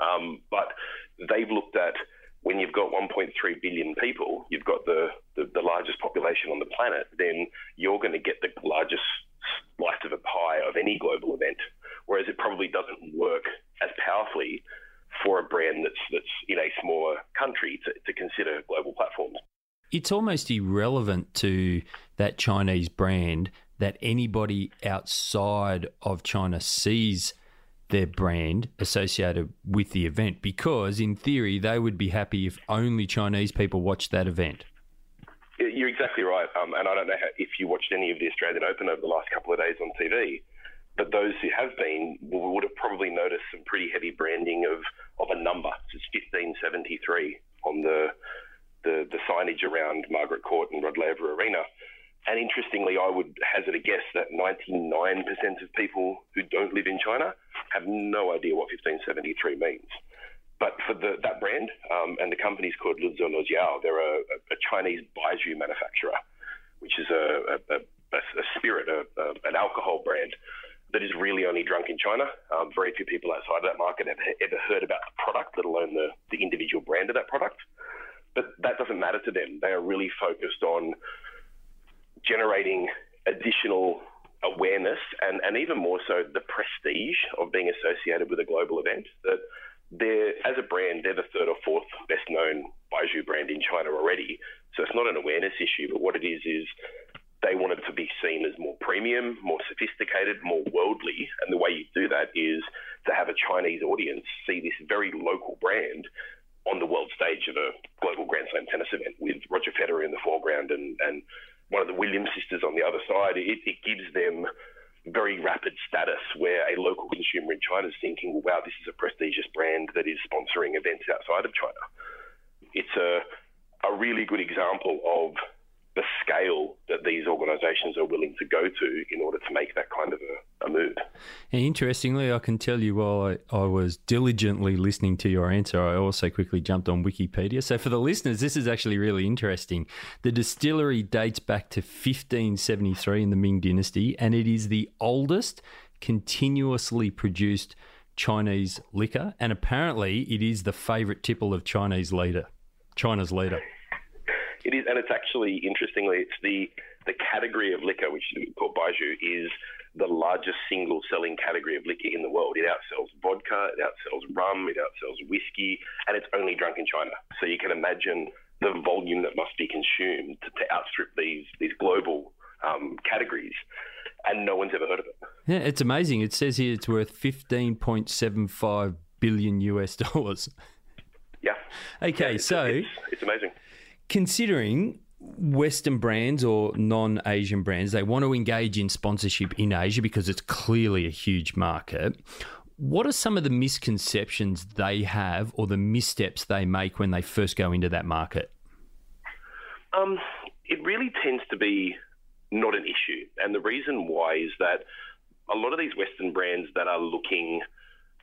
Um, but they've looked at when you've got 1.3 billion people, you've got the, the, the largest population on the planet, then you're going to get the largest slice of a pie of any global event. Whereas it probably doesn't work as powerfully for a brand that's that's in a smaller country to, to consider global platforms. It's almost irrelevant to that Chinese brand that anybody outside of China sees their brand associated with the event because, in theory, they would be happy if only Chinese people watched that event. You're exactly right. Um, and I don't know how, if you watched any of the Australian Open over the last couple of days on TV, but those who have been would have probably noticed some pretty heavy branding of, of a number. It's 1573 on the, the, the signage around Margaret Court and Rod Laver Arena. And interestingly, I would hazard a guess that 99% of people who don't live in China have no idea what 1573 means. But for the, that brand, um, and the company's called Luzhou Laojiao, they're a, a, Chinese baijiu manufacturer, which is a, a, a spirit, an alcohol brand that is really only drunk in China. Um, very few people outside of that market have ever heard about the product, let alone the, the individual brand of that product. But that doesn't matter to them. They are really focused on generating additional awareness and, and even more so the prestige of being associated with a global event. That they're, as a brand, they're the third or fourth best known baijiu brand in China already. So it's not an awareness issue, but what it is is they want it to be seen as more premium, more sophisticated, more worldly. And the way you do that is to have a Chinese audience see this very local brand on the world stage of a global Grand Slam tennis event with Roger Federer in the foreground and, and one of the Williams sisters on the other side, it, it gives them very rapid status where a local consumer in China is thinking, well, wow, this is a prestigious brand that is sponsoring events outside of China. It's a, a really good example of the scale that these organisations are willing to go to in order to make that kind of a, a move. And interestingly, I can tell you while I, I, was diligently listening to your answer, I also quickly jumped on Wikipedia. So for the listeners, this is actually really interesting. The distillery dates back to 1573 in the Ming Dynasty, and it is the oldest continuously produced Chinese liquor, and apparently it is the favourite tipple of Chinese leader, China's leader. It is, and it's actually interestingly, it's the the category of liquor, which is called baijiu, is the largest single selling category of liquor in the world. It outsells vodka, it outsells rum, it outsells whiskey, and it's only drunk in China. So you can imagine the volume that must be consumed to, to outstrip these these global um, categories, and no one's ever heard of it. Yeah, it's amazing. It says here it's worth fifteen point seven five billion US dollars. Yeah. Okay, yeah, it's, so it's, it's amazing considering Western brands or non Asian brands, they want to engage in sponsorship in Asia because it's clearly a huge market. What are some of the misconceptions they have or the missteps they make when they first go into that market? Um, it really tends to be not an issue. And the reason why is that a lot of these Western brands that are looking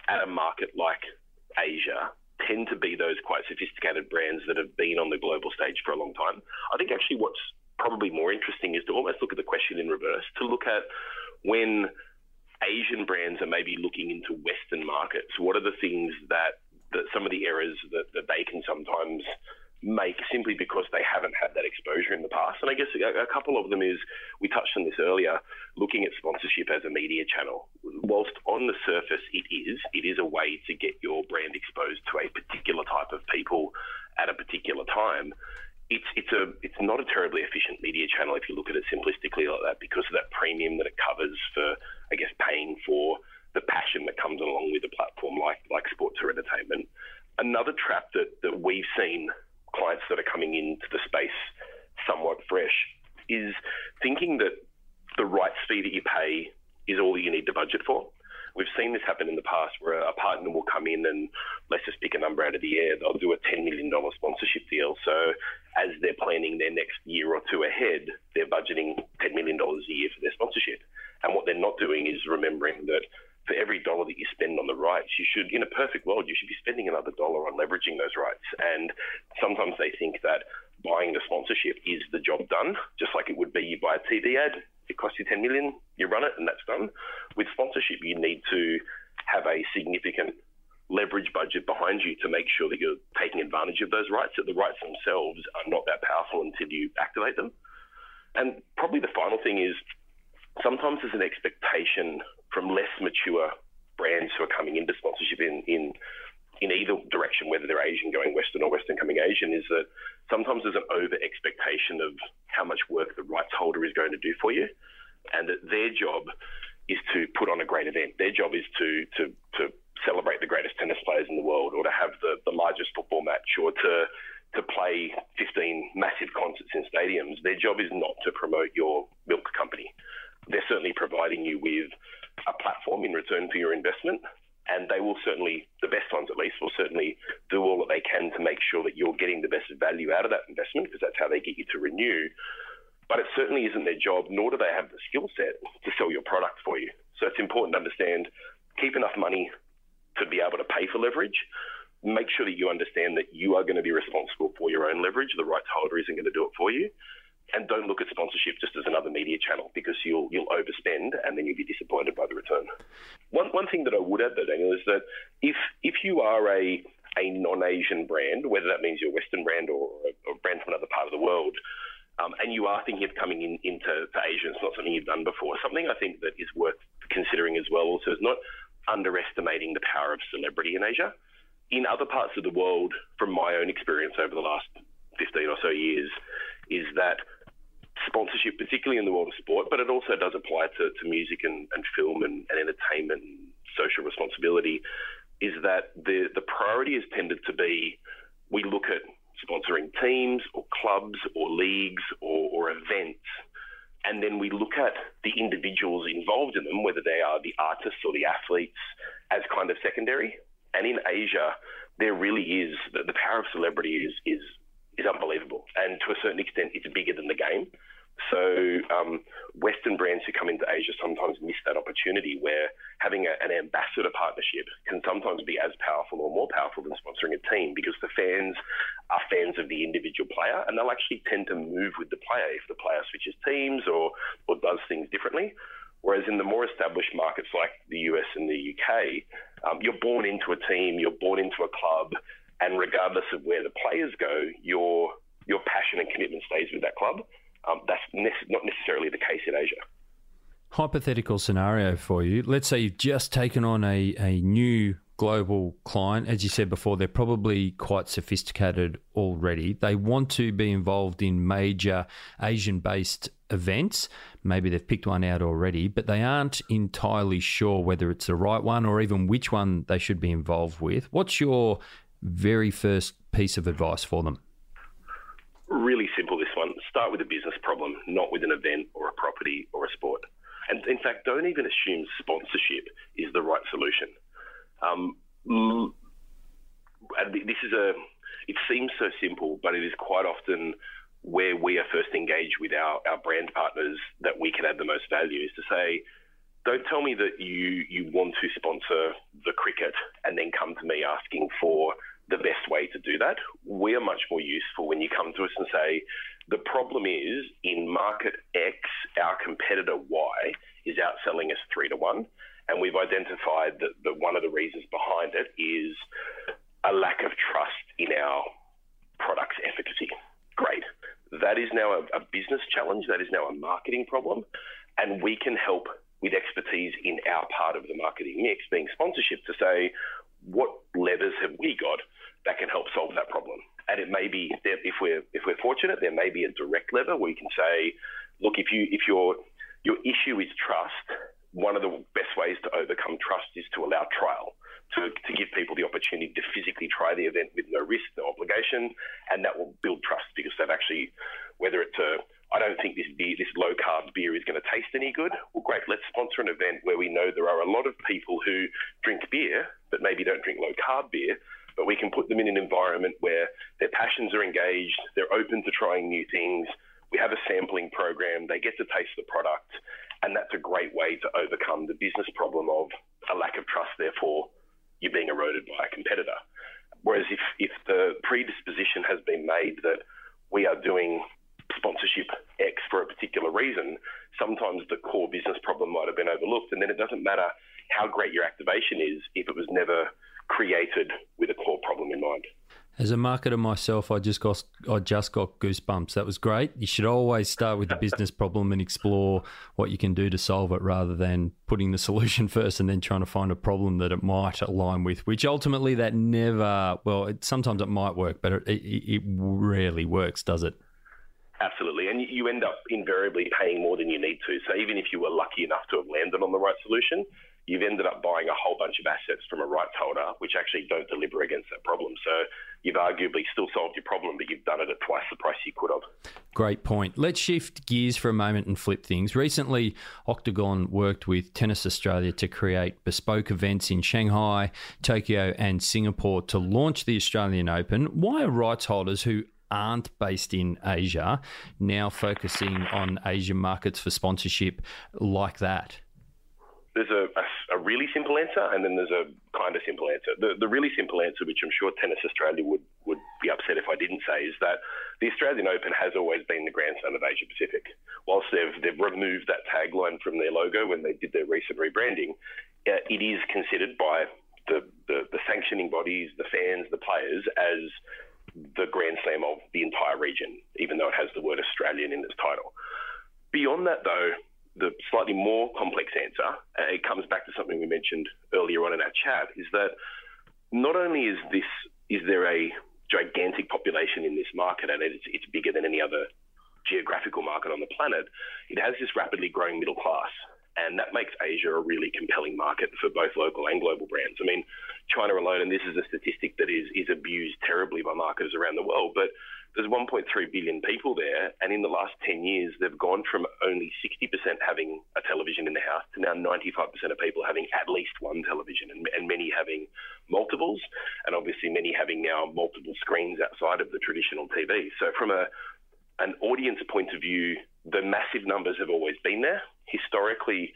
at a market like Asia tend to be those quite sophisticated brands that have been on the global stage for a long time. I think actually what's probably more interesting is to almost look at the question in reverse, to look at when Asian brands are maybe looking into Western markets, what are the things that, that some of the errors that, that they can sometimes make simply because they haven't had that exposure in the past. And I guess a, a, couple of them is we touched on this earlier, looking at sponsorship as a media channel. Whilst on the surface it is, it is a way to get your brand exposed to a particular type of people at a particular time. It's it's a it's not a terribly efficient media channel if you look at it simplistically like that because of that premium that it covers for I guess paying for the passion that comes along with a platform like like sports or entertainment. Another trap that, that we've seen that are coming into the space somewhat fresh is thinking that the rights fee that you pay is all you need to budget for. We've seen this happen in the past where a partner will come in and let's just pick a number out of the air. They'll do a $10 million sponsorship deal. So as they're planning their next year or two ahead, they're budgeting $10 million a year for their sponsorship. And what they're not doing is remembering that for every dollar that you spend on the rights, you should, in a perfect world, you should be spending another dollar on leveraging those rights. And sometimes they think that buying the sponsorship is the job done, just like it would be you buy a TV ad, it costs you 10 million, you run it, and that's done. With sponsorship, you need to have a significant leverage budget behind you to make sure that you're taking advantage of those rights, that the rights themselves are not that powerful until you activate them. And probably the final thing is sometimes there's an expectation from less mature brands who are coming into sponsorship in, in in either direction, whether they're Asian going Western or Western coming Asian, is that sometimes there's an over expectation of how much work the rights holder is going to do for you, and that their job is to put on a great event. Their job is to to to celebrate the greatest tennis players in the world, or to have the, the largest football match, or to to play 15 massive concerts in stadiums. Their job is not to promote your milk company. They're certainly providing you with a platform in return for your investment. And they will certainly, the best ones at least, will certainly do all that they can to make sure that you're getting the best value out of that investment because that's how they get you to renew. But it certainly isn't their job, nor do they have the skill set to sell your product for you. So it's important to understand keep enough money to be able to pay for leverage. Make sure that you understand that you are going to be responsible for your own leverage. The rights holder isn't going to do it for you and don't look at sponsorship just as another media channel because you'll you'll overspend and then you'll be disappointed by the return. One one thing that I would add though, Daniel, is that if if you are a a non-Asian brand, whether that means you're a Western brand or a, brand from another part of the world, um, and you are thinking of coming in, into Asia, it's not something you've done before. Something I think that is worth considering as well also is not underestimating the power of celebrity in Asia. In other parts of the world, from my own experience over the last 15 or so years, is that sponsorship, particularly in the world of sport, but it also does apply to, to music and, and film and, and entertainment and social responsibility, is that the, the priority has tended to be we look at sponsoring teams or clubs or leagues or, or events, and then we look at the individuals involved in them, whether they are the artists or the athletes, as kind of secondary. And in Asia, there really is the, the power of celebrity is is is unbelievable, and to a certain extent, it's bigger than the game. So um, Western brands who come into Asia sometimes miss that opportunity where having a, an ambassador partnership can sometimes be as powerful or more powerful than sponsoring a team because the fans are fans of the individual player and they'll actually tend to move with the player if the player switches teams or, or does things differently. Whereas in the more established markets like the US and the UK, um, you're born into a team, you're born into a club, and regardless of where the players go, your your passion and commitment stays with that club. Um, that's ne- not necessarily the case in Asia. Hypothetical scenario for you. Let's say you've just taken on a, a new global client. As you said before, they're probably quite sophisticated already. They want to be involved in major Asian based events. Maybe they've picked one out already, but they aren't entirely sure whether it's the right one or even which one they should be involved with. What's your very first piece of advice for them? Really simple. Start with a business problem, not with an event or a property or a sport. And in fact, don't even assume sponsorship is the right solution. Um, this is a, it seems so simple, but it is quite often where we are first engaged with our, our brand partners that we can add the most value is to say, don't tell me that you, you want to sponsor the cricket and then come to me asking for the best way to do that. We are much more useful when you come to us and say, the problem is in market X, our competitor Y is outselling us three to one. And we've identified that, one of the reasons behind it is a lack of trust in our product's efficacy. Great. That is now a, a business challenge. That is now a marketing problem. And we can help with expertise in our part of the marketing mix, being sponsorship, to say, what levers have we got that can help solve that problem? And it may be if we're if we're fortunate, there may be a direct lever where you can say, look, if you if your your issue is trust, one of the best ways to overcome trust is to allow trial. To, to give people the opportunity to physically try the event with no risk, no obligation, and that will build trust because they've actually, whether it's a I don't think this beer, this low carb beer is going to taste any good. Well, great. Let's sponsor an event where we know there are a lot of people who drink beer, but maybe don't drink low carb beer. But we can put them in an environment where their passions are engaged, they're open to trying new things. We have a sampling program, they get to taste the product, and that's a great way to overcome the business problem of a lack of trust, therefore, you're being eroded by a competitor. Whereas if, if the predisposition has been made that we are doing sponsorship X for a particular reason, sometimes the core business problem might have been overlooked. And then it doesn't matter how great your activation is if it was never created with a core problem in mind. As a marketer myself, I just got I just got goosebumps. That was great. You should always start with the business problem and explore what you can do to solve it, rather than putting the solution first and then trying to find a problem that it might align with. Which ultimately, that never well, it, sometimes it might work, but it, it, it rarely works, does it? Absolutely. And you end up invariably paying more than you need to. So even if you were lucky enough to have landed on the right solution, you've ended up buying a whole bunch of assets from a rights holder which actually don't deliver against that problem. So you've arguably still solved your problem, but you've done it at twice the price you could have. Great point. Let's shift gears for a moment and flip things. Recently, Octagon worked with Tennis Australia to create bespoke events in Shanghai, Tokyo, and Singapore to launch the Australian Open. Why are rights holders who aren't based in Asia now focusing on Asian markets for sponsorship like that? There's a, a, a, really simple answer and then there's a kind of simple answer. The, the really simple answer, which I'm sure Tennis Australia would, would be upset if I didn't say, is that the Australian Open has always been the Grand Slam of Asia Pacific. Whilst they've, they've removed that tagline from their logo when they did their recent rebranding, uh, it is considered by the, the, the sanctioning bodies, the fans, the players as the Grand Slam of the entire region, even though it has the word Australian in its title. Beyond that, though, the slightly more complex answer, it comes back to something we mentioned earlier on in our chat, is that not only is this is there a gigantic population in this market and it's, it's bigger than any other geographical market on the planet, it has this rapidly growing middle class. And that makes Asia a really compelling market for both local and global brands. I mean, China alone, and this is a statistic that is, is abused terribly by marketers around the world, but there's 1.3 billion people there, and in the last 10 years, they've gone from only 60% having a television in the house to now 95% of people having at least one television, and, and many having multiples, and obviously many having now multiple screens outside of the traditional TV. So, from a an audience point of view, the massive numbers have always been there. Historically,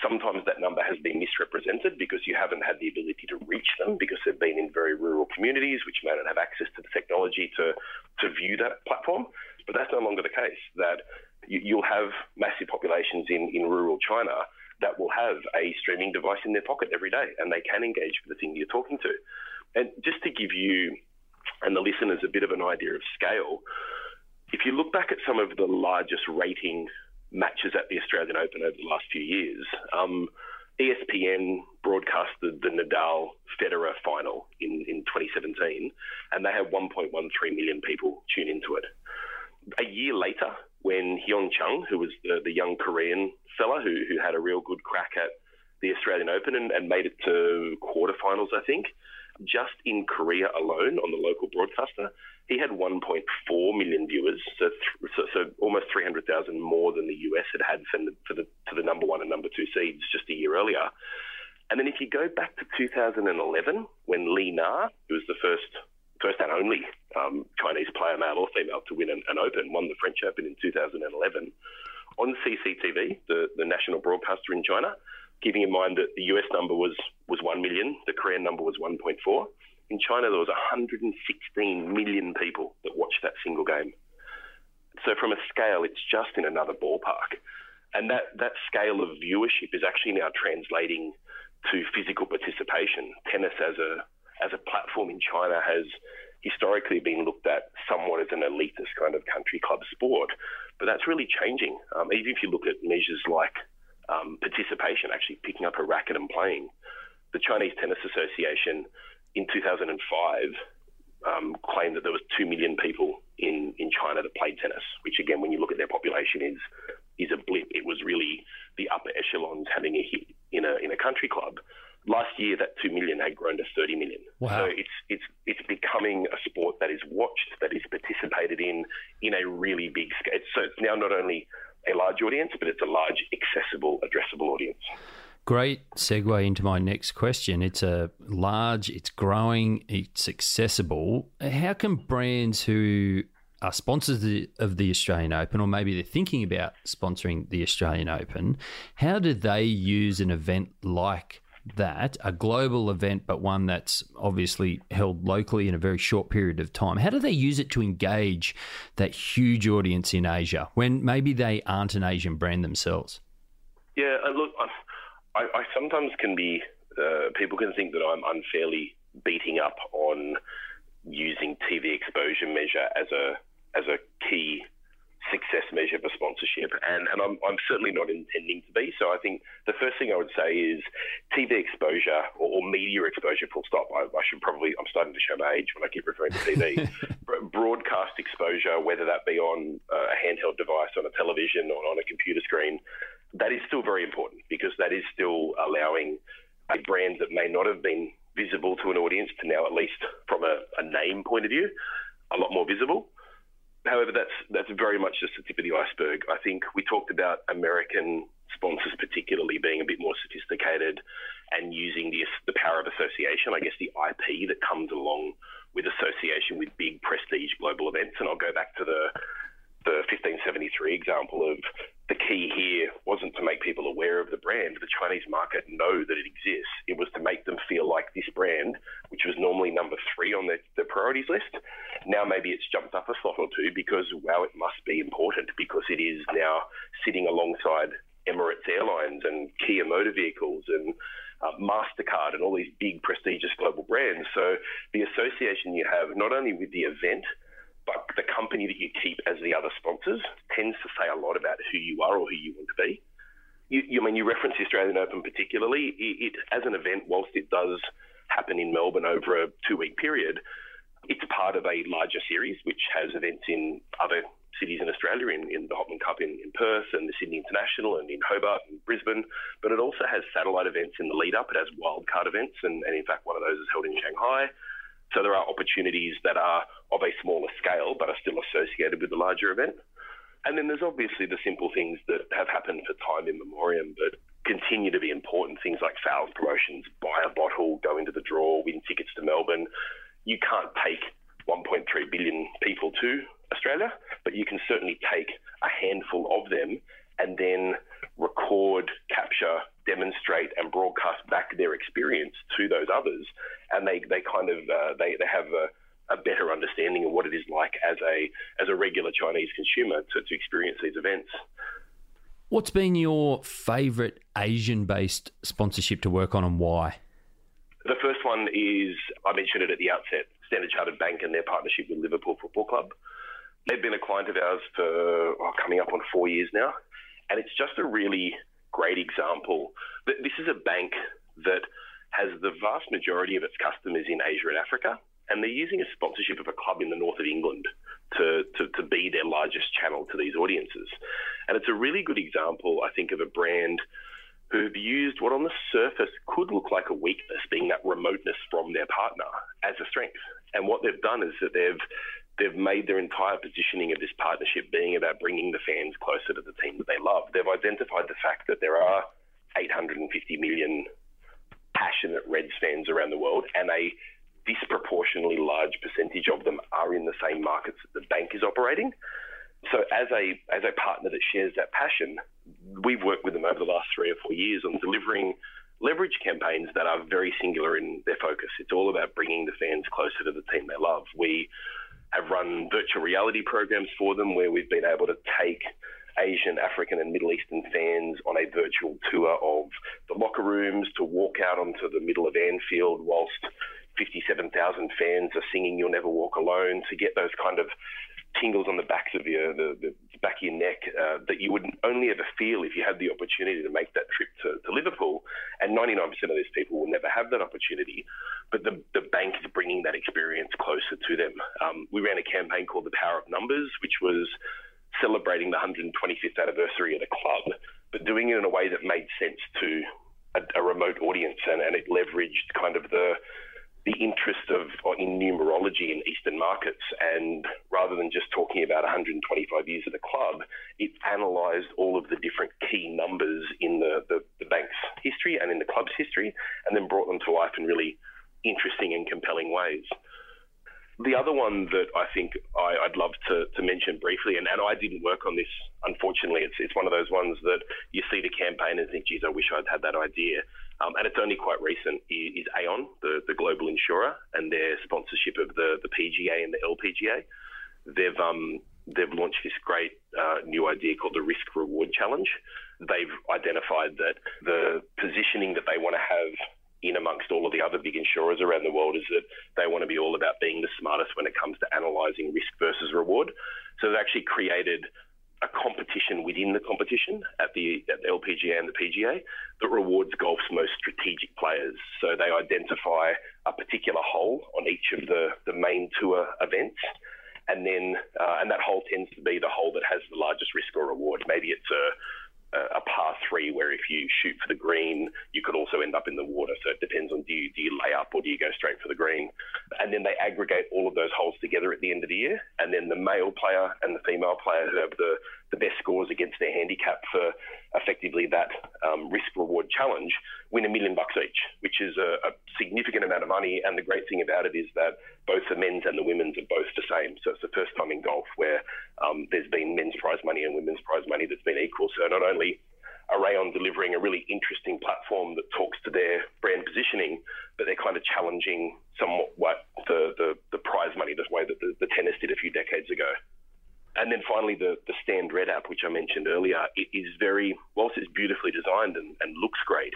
sometimes that number has been misrepresented because you haven't had the ability to reach them because they've been in very rural communities which may not have access to the technology to, to view that platform. But that's no longer the case, that you, will have massive populations in, in rural China that will have a streaming device in their pocket every day and they can engage with the thing you're talking to. And just to give you and the listeners a bit of an idea of scale, if you look back at some of the largest rating matches at the Australian Open over the last few years. Um, ESPN broadcasted the Nadal Federer final in, in 2017, and they had 1.13 million people tune into it. A year later, when Hyun Chung, who was the, the young Korean fella who, who had a real good crack at the Australian Open and, and made it to quarterfinals, I think, just in Korea alone on the local broadcaster, he had 1.4 million viewers, so, so, so almost 300,000 more than the US had had for the, for the, for the number one and number two seeds just a year earlier. And then if you go back to 2011, when Li Na, who was the first first and only um, Chinese player, male or female, to win an, an, Open, won the French Open in 2011 on CCTV, the, the national broadcaster in China, keeping in mind that the US number was, was 1 million, the Korean number was 1.4. In China, there was 116 million people that watched that single game. So, from a scale, it's just in another ballpark. And that, that scale of viewership is actually now translating to physical participation. Tennis as a, as a platform in China has historically been looked at somewhat as an elitist kind of country club sport. But that's really changing. Um, even if you look at measures like um, participation, actually picking up a racket and playing, the Chinese Tennis Association in 2005 um, claimed that there was two million people in, in China that played tennis, which again, when you look at their population, is is a blip. It was really the upper echelons having a hit in a in a country club. Last year, that two million had grown to 30 million. Wow. So it's it's it's becoming a sport that is watched, that is participated in in a really big scale. So it's now not only a large audience, but it's a large, accessible, addressable audience. Great segue into my next question. It's a large, it's growing, it's accessible. How can brands who are sponsors of the Australian Open, or maybe they're thinking about sponsoring the Australian Open, how do they use an event like that, a global event, but one that's obviously held locally in a very short period of time, how do they use it to engage that huge audience in Asia when maybe they aren't an Asian brand themselves? Yeah, look, I, I sometimes can be, uh, people can think that I'm unfairly beating up on using TV exposure measure as a as a key success measure for sponsorship, and, and I'm, I'm certainly not intending to be. So I think the first thing I would say is TV exposure or, or media exposure, full stop. I, I, should probably, I'm starting to show my age when I keep referring to TV. Broadcast exposure, whether that be on uh, a handheld device, on a television, or on a computer screen, that is still very important because that is still allowing a brand that may not have been visible to an audience to now, at least from a, a name point of view, a lot more visible. However, that's that's very much just the tip of the iceberg. I think we talked about American sponsors particularly being a bit more sophisticated and using the the power of association. I guess the IP that comes along with association with big prestige global events. And I'll go back to the the 1573 example of the key here wasn't to make people aware of the brand. The Chinese market know that it exists. It was to make them feel like this brand, which was normally number three on the, the priorities list. Now maybe it's jumped up a slot or two because, wow, it must be important because it is now sitting alongside Emirates Airlines and Kia Motor Vehicles and uh, MasterCard and all these big prestigious global brands. So the association you have not only with the event, but the company that you keep as the other sponsors tends to say a lot about who you are or who you want to be. You, you I mean you reference the Australian Open particularly. It, it, as an event, whilst it does happen in Melbourne over a two-week period, it's part of a larger series which has events in other cities in Australia, in, in the Hopman Cup in, in, Perth and the Sydney International and in Hobart and Brisbane. But it also has satellite events in the lead up. It has wildcard events, and, and in fact, one of those is held in Shanghai. So there are opportunities that are of a smaller scale but are still associated with the larger event. And then there's obviously the simple things that have happened for time in memoriam but continue to be important. Things like sales promotions, buy a bottle, go into the draw, win tickets to Melbourne. You can't take 1.3 billion people to Australia, but you can certainly take a handful of them and then record, capture, demonstrate, and broadcast back their experience to those others, and they they kind of uh, they they have a, a better understanding of what it is like as a as a regular Chinese consumer to, to experience these events. What's been your favourite Asian-based sponsorship to work on, and why? The first one is I mentioned it at the outset: Standard Chartered Bank and their partnership with Liverpool Football Club. They've been a client of ours for oh, coming up on four years now, and it's just a really great example. that This is a bank that has the vast majority of its customers in Asia and Africa, and they're using a sponsorship of a club in the north of England to, to, to be their largest channel to these audiences. And it's a really good example, I think, of a brand who've used what on the surface could look like a weakness, being that remoteness from their partner, as a strength. And what they've done is that they've they've made their entire positioning of this partnership being about bringing the fans closer to the team that they love. They've identified the fact that there are 850 million passionate Reds fans around the world, and a disproportionately large percentage of them are in the same markets that the bank is operating. So, as a as a partner that shares that passion, we've worked with them over the last three or four years on delivering leverage campaigns that are very singular in their focus. It's all about bringing the fans closer to the team they love. We have run virtual reality programs for them where we've been able to take Asian, African, and Middle Eastern fans on a virtual tour of the locker rooms to walk out onto the middle of Anfield whilst 57,000 fans are singing You'll Never Walk Alone to get those kind of tingles on the backs of your the, the back of your neck uh, that you would only ever feel if you had the opportunity to make that trip to, to Liverpool. And 99% of these people will never have that opportunity. But the, the bank is bringing that experience closer to them. Um, we ran a campaign called The Power of Numbers, which was celebrating the 125th anniversary of the club, but doing it in a way that made sense to a, a remote audience and, and it leveraged kind of the the interest of uh, in numerology in Eastern markets, and rather than just talking about 125 years of the club, it analysed all of the different key numbers in the, the, the, bank's history and in the club's history, and then brought them to life in really interesting and compelling ways. The other one that I think I, would love to, to mention briefly, and, and, I didn't work on this unfortunately, it's it's one of those ones that you see the campaign and think, geez, I wish I'd had that idea. Um, and it's only quite recent is, Aon, the, the global insurer, and their sponsorship of the, the PGA and the LPGA. They've um, they've launched this great uh, new idea called the Risk Reward Challenge. They've identified that the positioning that they want to have in amongst all of the other big insurers around the world is that they want to be all about being the smartest when it comes to analysing risk versus reward. So they've actually created a competition within the competition at the, at the LPGA and the PGA that rewards golf's most strategic players. So they identify a particular hole on each of the, the main tour events. And then, uh, and that hole tends to be the hole that has the largest risk or reward. Maybe it's a a par three where if you shoot for the green, you could also end up in the water. So it depends on do you, do you lay up or do you go straight for the green? And then they aggregate all of those holes together at the end of the year. And then the male player and the female player who have the, the best scores against their handicap for effectively that um, risk reward challenge win a million bucks each, which is a, a, significant amount of money. And the great thing about it is that both the men's and the women's are both the same. So it's the first time in golf where um, there's been men's prize money and women's prize money that's been equal. So not only are Aon delivering a really interesting platform that talks to their brand positioning, but they're kind of challenging somewhat what the, the, the prize money the way that the, the tennis did a few decades ago. And then finally, the, the Stand Red app, which I mentioned earlier, it is very, whilst it's beautifully designed and, and looks great,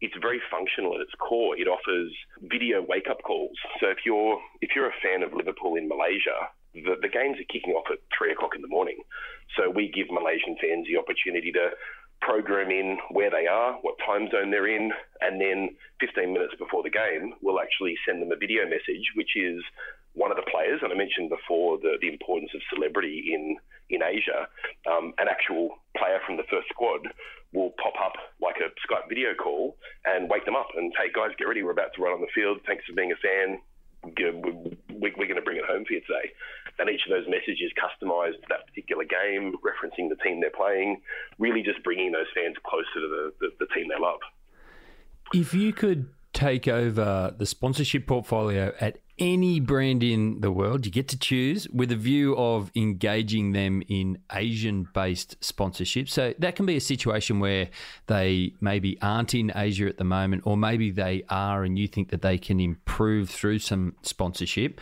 it's very functional at its core. It offers video wake up calls. So if you're if you're a fan of Liverpool in Malaysia, the, the games are kicking off at three o'clock in the morning. So we give Malaysian fans the opportunity to program in where they are, what time zone they're in, and then 15 minutes before the game, we'll actually send them a video message, which is one of the players, and I mentioned before the, the importance of celebrity in in Asia, um, an actual player from the first squad will pop up like a Skype video call and wake them up and hey guys get ready. We're about to run on the field. Thanks for being a fan. We're going to bring it home for you today. And each of those messages customized to that particular game referencing the team they're playing really just bringing those fans closer to the, the, the team they love. If you could take over the sponsorship portfolio at any brand in the world. You get to choose with a view of engaging them in Asian based sponsorship. So that can be a situation where they maybe aren't in Asia at the moment, or maybe they are and you think that they can improve through some sponsorship.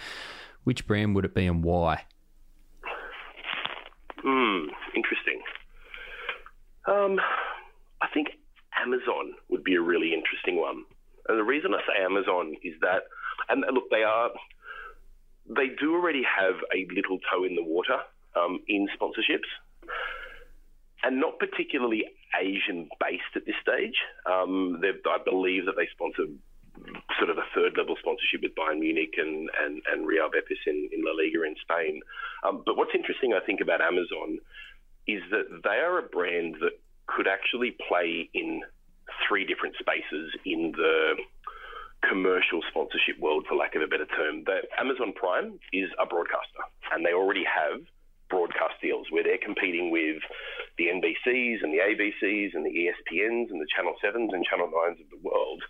Which brand would it be and why? Hmm, interesting. Um, I think Amazon would be a really interesting one. And the reason I say Amazon is that and look, they are they do already have a little toe in the water um, in sponsorships, and not particularly Asian based at this stage. Um, I believe that they sponsor sort of a third level sponsorship with Bayern Munich and, and, and Real Betis in, in La Liga in Spain. Um, but what's interesting, I think, about Amazon is that they are a brand that could actually play in three different spaces in the commercial sponsorship world, for lack of a better term, that Amazon Prime is a broadcaster, and they already have broadcast deals where they're competing with the NBCs and the ABCs and the ESPNs and the Channel 7s and Channel 9s of the world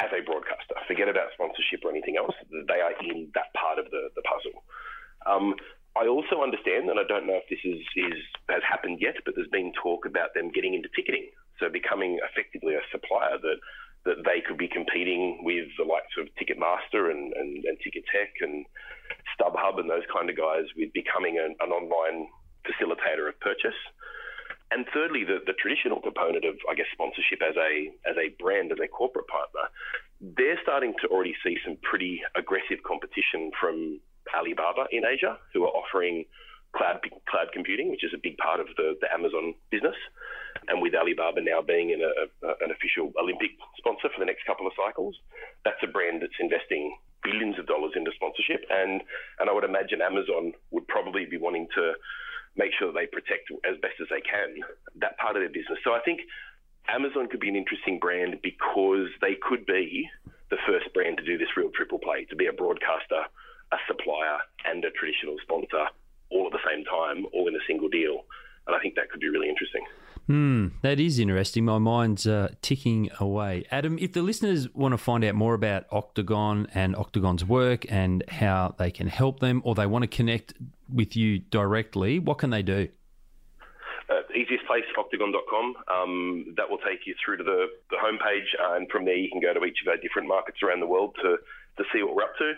as a broadcaster. Forget about sponsorship or anything else. They are in that part of the, the puzzle. Um, I also understand, and I don't know if this is, is has happened yet, but there's been talk about them getting into ticketing, so becoming effectively a supplier that that they could be competing with the likes of Ticketmaster and, and, and and StubHub and those kind of guys with becoming an, an online facilitator of purchase. And thirdly, the, the traditional component of, I guess, sponsorship as a as a brand, as a corporate partner, they're starting to already see some pretty aggressive competition from Alibaba in Asia, who are offering cloud cloud computing, which is a big part of the, the Amazon business. And with Alibaba now being in a, a, an official Olympic sponsor for the next couple of cycles, that's a brand that's investing billions of dollars into sponsorship. And and I would imagine Amazon would probably be wanting to make sure that they protect as best as they can that part of their business. So I think Amazon could be an interesting brand because they could be the first brand to do this real triple play, to be a broadcaster, a supplier, and a traditional sponsor all at the same time, all in a single deal. And I think that could be really interesting. Hmm, that is interesting. My mind's uh, ticking away. Adam, if the listeners want to find out more about Octagon and Octagon's work and how they can help them, or they want to connect with you directly, what can they do? Uh, easiest place, octagon.com. Um, that will take you through to the, the homepage, uh, and from there you can go to each of our different markets around the world to, to see what we're up to.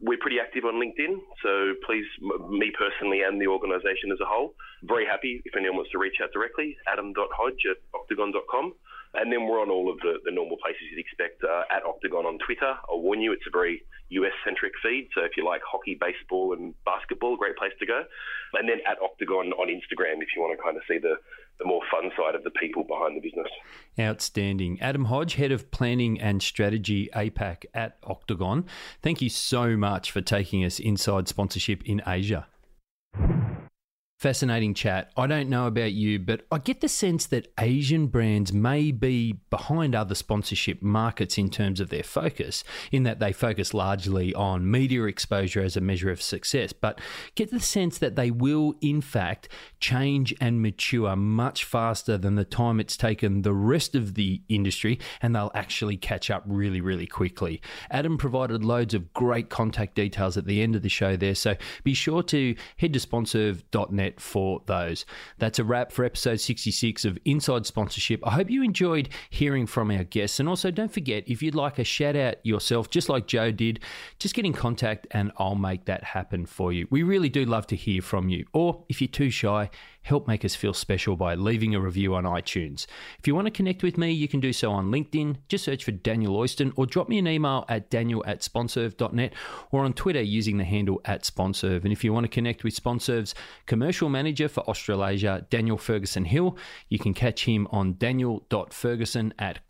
We're pretty active on LinkedIn, so please, me personally and the organisation as a whole, very happy if anyone wants to reach out directly, adam.hodge at octagon.com. And then we're on all of the, the normal places you'd expect uh, at Octagon on Twitter. I'll warn you, it's a very US centric feed. So if you like hockey, baseball, and basketball, great place to go. And then at Octagon on Instagram if you want to kind of see the, the more fun side of the people behind the business. Outstanding. Adam Hodge, Head of Planning and Strategy APAC at Octagon. Thank you so much for taking us inside sponsorship in Asia. Fascinating chat. I don't know about you, but I get the sense that Asian brands may be behind other sponsorship markets in terms of their focus, in that they focus largely on media exposure as a measure of success, but get the sense that they will, in fact, change and mature much faster than the time it's taken the rest of the industry, and they'll actually catch up really, really quickly. Adam provided loads of great contact details at the end of the show there, so be sure to head to for those. That's a wrap for episode 66 of Inside Sponsorship. I hope you enjoyed hearing from our guests. And also, don't forget, if you'd like a shout out yourself, just like Joe did, just get in contact and I'll make that happen for you. We really do love to hear from you. Or if you're too shy, help make us feel special by leaving a review on iTunes. If you want to connect with me, you can do so on LinkedIn. Just search for Daniel Oyston or drop me an email at daniel at sponserve.net or on Twitter using the handle at sponserve. And if you want to connect with SponServe's commercial manager for Australasia, Daniel Ferguson Hill, you can catch him on daniel.ferguson at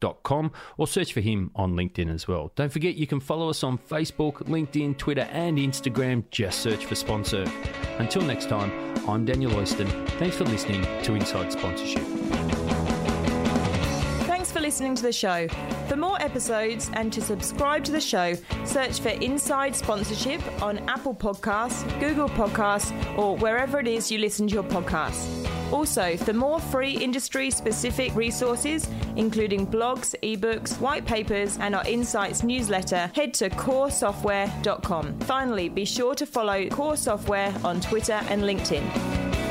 coresoftware.com or search for him on LinkedIn as well. Don't forget you can follow us on Facebook, LinkedIn, Twitter, and Instagram. Just search for SponServe. Until next time, I'm Daniel Oyston. Thanks for listening to Inside Sponsorship. Listening to the show. For more episodes and to subscribe to the show, search for Inside Sponsorship on Apple Podcasts, Google Podcasts, or wherever it is you listen to your podcasts. Also, for more free industry specific resources, including blogs, ebooks, white papers, and our Insights newsletter, head to coresoftware.com. Finally, be sure to follow Core Software on Twitter and LinkedIn.